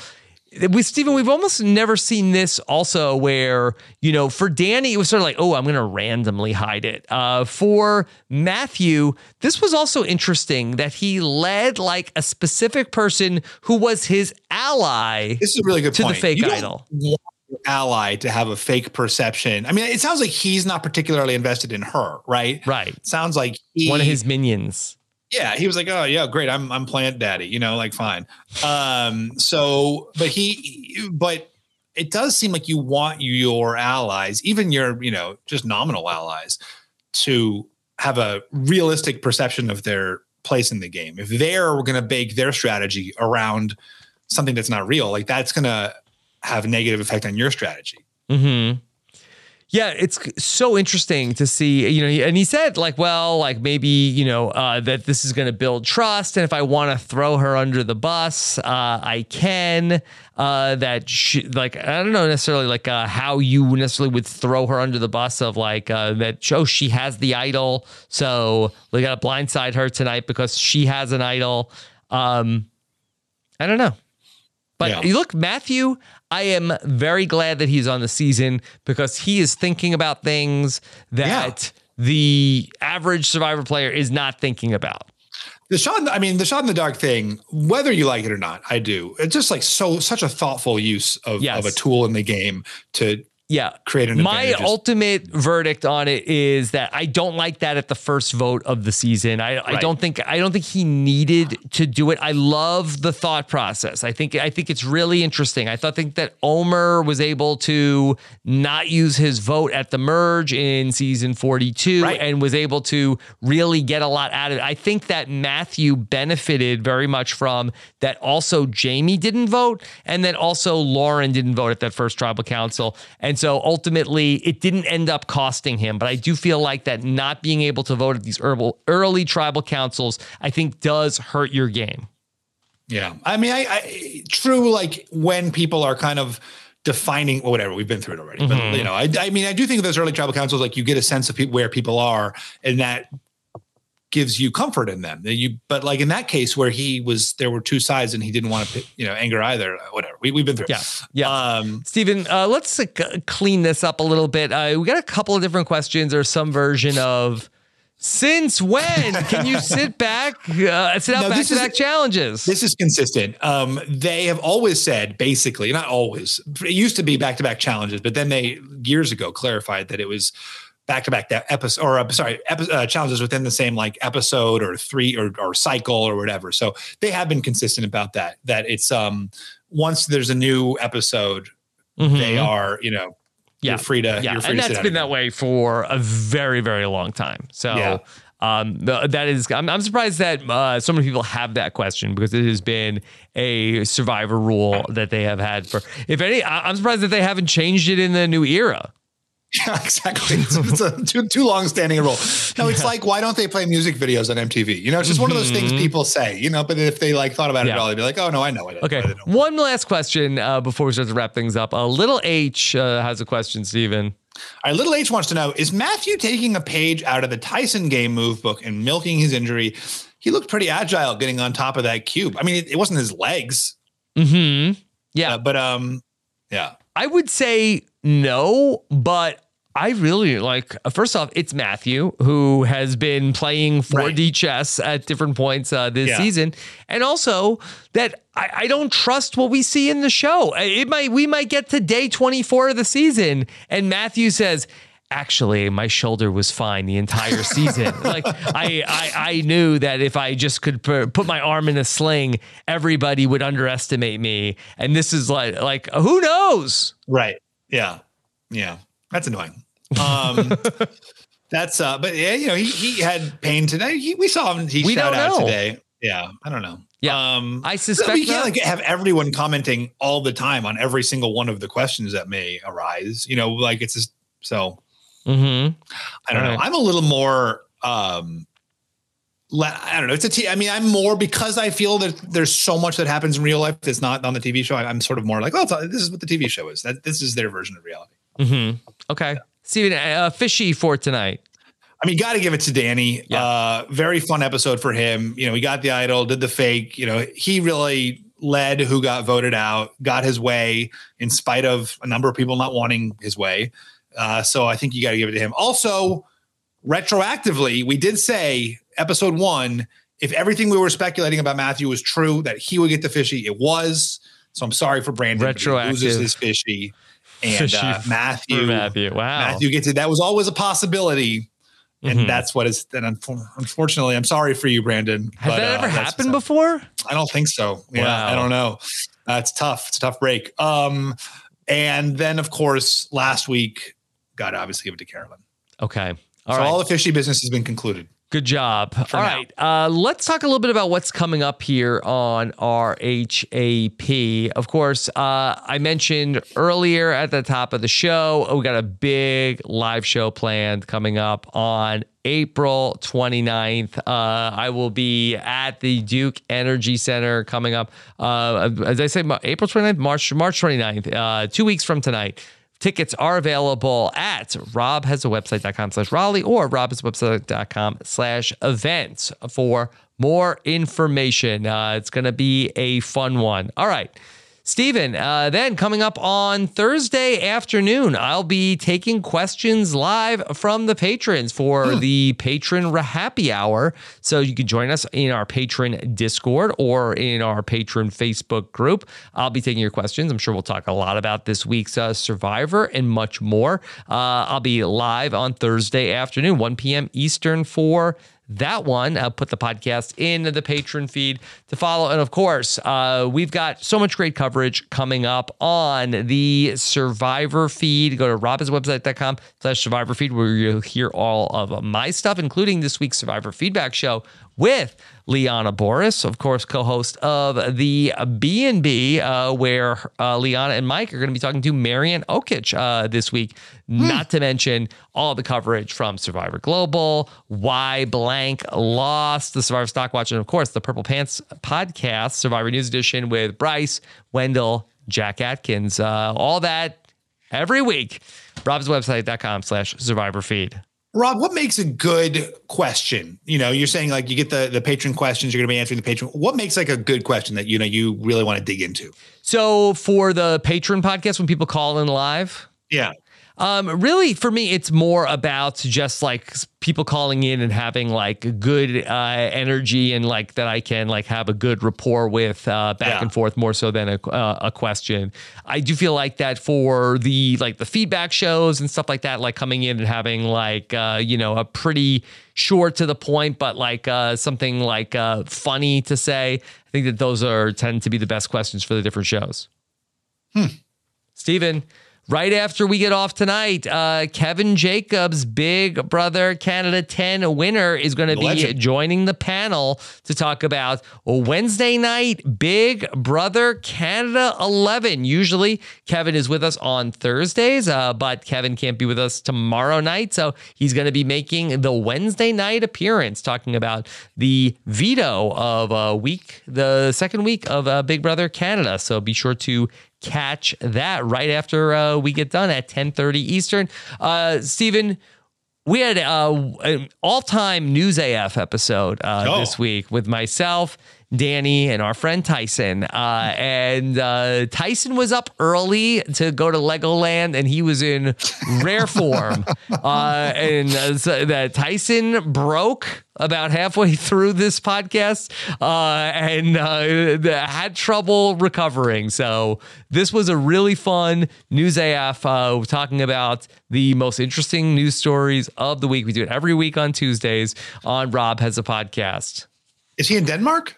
With Stephen, we've almost never seen this also where, you know, for Danny, it was sort of like, oh, I'm going to randomly hide it. Uh, for Matthew, this was also interesting that he led like a specific person who was his ally This is a really good to point. the fake idol. Ally to have a fake perception. I mean, it sounds like he's not particularly invested in her, right? Right. Sounds like he, One of his minions. Yeah, he was like, "Oh yeah, great. I'm I'm plant daddy." You know, like fine. Um, so, but he, but it does seem like you want your allies, even your you know just nominal allies, to have a realistic perception of their place in the game. If they're going to bake their strategy around something that's not real, like that's going to have a negative effect on your strategy. Hmm. Yeah, it's so interesting to see, you know, and he said like, well, like maybe, you know, uh, that this is going to build trust. And if I want to throw her under the bus, uh, I can, uh, that she, like, I don't know necessarily like, uh, how you necessarily would throw her under the bus of like, uh, that, oh, she has the idol. So we got to blindside her tonight because she has an idol. Um, I don't know. But Yeah. you look, Matthew, I am very glad that he's on the season because he is thinking about things that the average survivor player is not thinking about. The shot, in the- I mean, the shot in the dark thing, whether you like it or not, I do. It's just like so, such a thoughtful use of, Yes. of a tool in the game to Yeah. create an My ultimate verdict on it is that I don't like that at the first vote of the season. I, I don't think I don't think he needed to do it. I love the thought process. I think I think it's really interesting. I thought think that Omar was able to not use his vote at the merge in season 42 Right. and was able to really get a lot out of it. I think that Matthew benefited very much from that also Jaime didn't vote and then also Lauren didn't vote at that first tribal council. And so ultimately it didn't end up costing him. But I do feel like that not being able to vote at these herbal, early tribal councils, I think does hurt your game. Yeah. I mean, I, I true, like when people are kind of defining well, whatever, we've been through it already. Mhm. But you know, I, I mean, I do think those early tribal councils, like you get a sense of pe- where people are, and that gives you comfort in them. You, but like in that case where he was, there were two sides, and he didn't want to, you know, anger either. Whatever, we, we've been through. Yeah. Yeah. Um, Stephen, uh, let's uh, clean this up a little bit. Uh, we got a couple of different questions or some version of Since when can you sit back, uh, sit out No, back this to is- back challenges? This is consistent. Um, they have always said, basically, not always. It used to be back to back challenges, but then they years ago clarified that it was back to back that episode, or uh, sorry, epi- uh, challenges within the same like episode or three or, or cycle or whatever. So they have been consistent about that. That it's um once there's a new episode, they Mhm. are you know Yeah. you're free to yeah, you're free and that's been again. that way for a very, very long time. So. Yeah. Um, that is, I'm, I'm surprised that uh, so many people have that question because it has been a survivor rule that they have had for. If any, I'm surprised that they haven't changed it in the new era. Yeah, exactly. It's, it's a too, too long standing a rule. No, it's like, why don't they play music videos on MTV? You know, it's just one of those things people say, you know, but if they like thought about it Mm-hmm. Yeah. at all, they'd be like, oh, no, I know it. Okay, one last question uh, before we start to wrap things up. A little H uh, has a question, Stephen. All right, Little H wants to know Is Matthew taking a page out of the Tyson game move book and milking his injury? He looked pretty agile getting on top of that cube. I mean, it, it wasn't his legs, Hmm. Yeah, uh, but um, yeah. I would say no, but I really like. uh, First off, it's Matthew who has been playing 4D chess at different points uh, this Yeah. season, and also that I, I don't trust what we see in the show. Uh, It might we might get to day twenty four of the season, and Matthew says. Actually, my shoulder was fine the entire season. like I, I, I knew that if I just could pu- put my arm in a sling, everybody would underestimate me. And this is like, like who knows? Right. Yeah. Yeah. That's annoying. Um, that's uh, but yeah, you know, he, he had pain today. He, we saw him. He We shout out know. today. Yeah. I don't know. Yeah. Um, I suspect we can't like have everyone commenting all the time on every single one of the questions that may arise. You know, like it's just so Mm-hmm. I don't All know. right. I'm a little more um I don't know. It's a t- I mean, I'm more because I feel that there's so much that happens in real life that's not on the TV show. I'm sort of more like, oh, this is what the TV show is. That this is their version of reality. Mm-hmm. Okay. Stephen, uh, fishy for tonight. I mean, got to give it to Danny. Uh, very fun episode for him. You know, he got the idol, did the fake. You know, he really led who got voted out, got his way in spite of a number of people not wanting his way. Uh, so I think you got to give it to him. Also, retroactively, we did say episode one, if everything we were speculating about Matthew was true, that he would get the fishy. It was. So I'm sorry for Brandon. he loses Retroactive. his fishy. And uh, Matthew, Matthew. Wow. Matthew gets it. That was always a possibility. And Mhm. that's what is. And unfortunately, I'm sorry for you, Brandon. Has but, that uh, ever that's- happened before? I don't think so. Yeah, Wow. I don't know. Uh, it's tough. It's a tough break. Um, and then of course, last week, got to obviously give it to Carolyn. Okay. All so right. all the fishy business has been concluded. Good job. All now. right. Uh, let's talk a little bit about what's coming up here on RHAP. Of course, uh, I mentioned earlier at the top of the show, we got a big live show planned coming up on April 29th. Uh, I will be at the Duke Energy Center coming up. Uh, as I say, April 29th, March, March 29th, uh, two weeks from tonight. Tickets are available at robhasawebsite.com slash Raleigh or robhasawebsite.com slash events for more information. Uh, it's going to be a fun one. All right. Stephen, uh, then coming up on Thursday afternoon, I'll be taking questions live from the patrons for the patron happy hour. So you can join us in our patron Discord or in our patron Facebook group. I'll be taking your questions. I'm sure we'll talk a lot about this week's uh, Survivor and much more. Uh, I'll be live on Thursday afternoon, 1 p.m. Eastern for that one. I'll put the podcast in the patron feed to follow. And of course, uh, we've got so much great coverage coming up on the Survivor feed. Go to robhasawebsite.com slash survivor feed where you'll hear all of my stuff, including this week's Survivor feedback show with Liana Boras, of course, co-host of the B&B, uh, where uh, Liana and Mike are going to be talking to Maryanne Oketch uh, this week. Not to mention all the coverage from Survivor Global, Why Blank Lost, the Survivor Stock Watch, and of course the Purple Pants podcast, Survivor News Edition with Bryce, Wendell, Jack Atkins. Uh, all that every week. robhasawebsite.com slash survivor feed. Rob, what makes a good question? You know, you're saying like you get the the patron questions, you're going to be answering the patron. What makes like a good question that you know you really want to dig into? So for the patron podcast, when people call in live, Yeah. Um, really, for me, it's more about just like people calling in and having like good uh, energy and like that I can like have a good rapport with uh, back Yeah. and forth more so than a, uh, a question. I do feel like that for the like the feedback shows and stuff like that, like coming in and having like uh, you know a pretty short to the point, but like uh, something like uh, funny to say. I think that those are tend to be the best questions for the different shows. Hmm. Stephen, right after we get off tonight, uh, Kevin Jacobs, Big Brother Canada 10 winner, is going to be legend. joining the panel to talk about Wednesday night Big Brother Canada 11. Usually, Kevin is with us on Thursdays, uh, but Kevin can't be with us tomorrow night. So he's going to be making the Wednesday night appearance, talking about the veto of uh, week, the second week of uh, Big Brother Canada. So be sure to catch that right after uh, we get done at 10:30 Eastern. Uh, Stephen, we had uh, an all-time News AF episode uh, Oh. this week with myself, Danny, and our friend Tyson. Uh, and uh, Tyson was up early to go to Legoland, and he was in rare form. Uh, and uh, so that Tyson broke about halfway through this podcast uh, and uh, had trouble recovering. So this was a really fun news AF uh, talking about the most interesting news stories of the week. We do it every week on Tuesdays on Rob Has a Podcast. Is he in Denmark?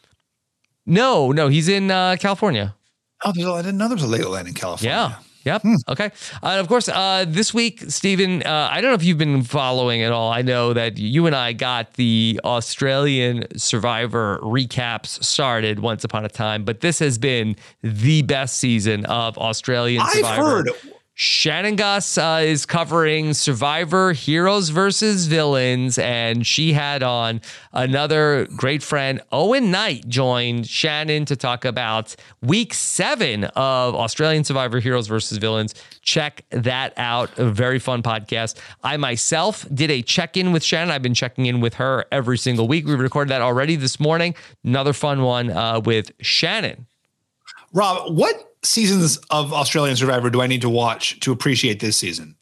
No, no, he's in uh, California. Oh, there's a, I didn't know there was a Legoland in California. Yeah. Yep. Okay. Uh, and of course, uh, this week, Stephen, uh, I don't know if you've been following at all. I know that you and I got the Australian Survivor recaps started once upon a time, but this has been the best season of Australian I've Survivor. heard. Shannon Gaitz uh, is covering Survivor Heroes versus Villains, and she had on another great friend, Owen Knight, joined Shannon to talk about week seven of Australian Survivor Heroes versus Villains. Check that out. A very fun podcast. I myself did a check in with Shannon. I've been checking in with her every single week. We recorded that already this morning. Another fun one uh, with Shannon. Rob, what seasons of Australian Survivor do I need to watch to appreciate this season?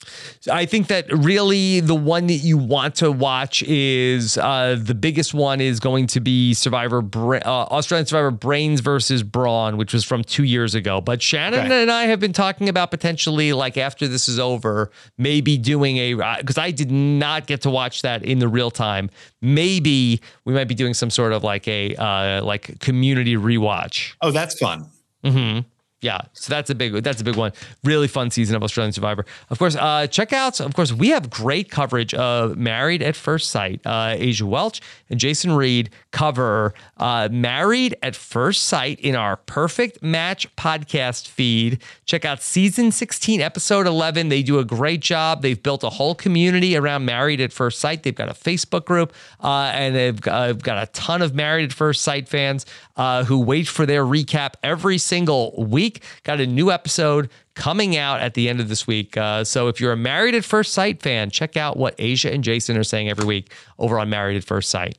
I think that really the one that you want to watch is uh, the biggest one is going to be Survivor Bra- uh, Australian Survivor Brains versus Brawn, which was from two years ago. But Shannon Okay. and I have been talking about potentially like after this is over, maybe doing a because I did not get to watch that in the real time. Maybe we might be doing some sort of like a uh, like community rewatch. Oh, that's fun. Mm-hmm. Yeah, so that's a big that's a big one. Really fun season of Australian Survivor. Of course, uh, check out. Of course, we have great coverage of Married at First Sight. Uh, Asia Welch and Jason Reed cover uh, Married at First Sight in our Perfect Match podcast feed. Check out season 16, episode 11. They do a great job. They've built a whole community around Married at First Sight. They've got a Facebook group, uh, and they've got, they've got a ton of Married at First Sight fans uh, who wait for their recap every single week. Got a new episode coming out at the end of this week. Uh, so if you're a Married at First Sight fan, check out what Asia and Jason are saying every week over on Married at First Sight.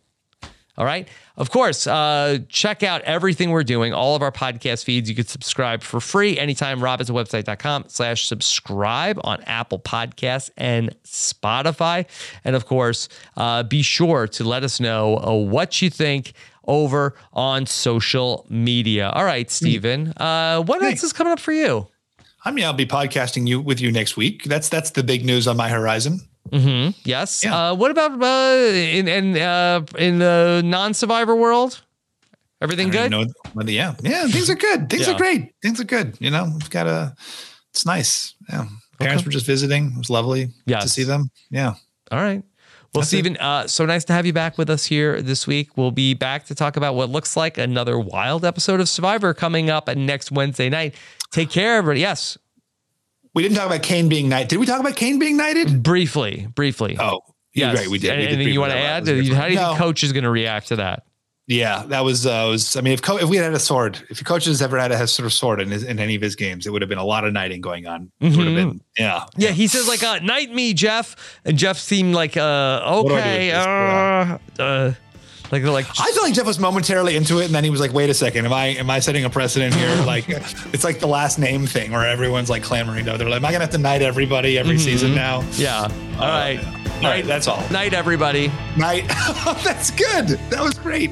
All right. Of course, uh, check out everything we're doing, all of our podcast feeds. You can subscribe for free anytime, robhasawebsite.com slash subscribe on Apple Podcasts and Spotify. And of course, uh, be sure to let us know uh, what you think over on social media. All right, Stephen, uh, what else is coming up for you? I mean, I'll be podcasting you with you next week. That's that's the big news on my horizon. Mm-hmm. Yes. Uh, what about uh, in in uh, in the non-survivor world? Everything good? know yeah, yeah, things are good. Things Yeah. are great. Things are good. You know, we've got a. It's nice. Yeah, parents Okay. were just visiting. It was lovely Yes. to see them. Yeah. All right. Well, That's. Stephen, uh, so nice to have you back with us here this week. We'll be back to talk about what looks like another wild episode of Survivor coming up next Wednesday night. Take care, everybody. Yes, We didn't talk about Kane being knighted. Did we talk about Kane being knighted? briefly, briefly. Oh, yes. right. We did. And, We did and then briefly you want to add? How do you think No. coach is going to react to that? Yeah, that was uh, was. I mean, if, co- if we had had a sword, if your coach has ever had a sort of sword in, his, in any of his games, it would have been a lot of knighting going on. Mm-hmm. Would have been, mm-hmm. yeah, yeah, yeah. He says like, uh, "Knight me, Jeff," and Jeff seemed like, uh, "Okay, uh, uh, like they're like. I feel like Jeff was momentarily into it, and then he was like, "Wait a second, am I am I setting a precedent here?" like, it's like the last name thing where everyone's like clamoring Though They're like, "Am I gonna have to knight everybody every mm-hmm. season now?" Yeah. Uh, all right. Yeah. All right. That's all. Night, everybody. Night. that's good. That was great.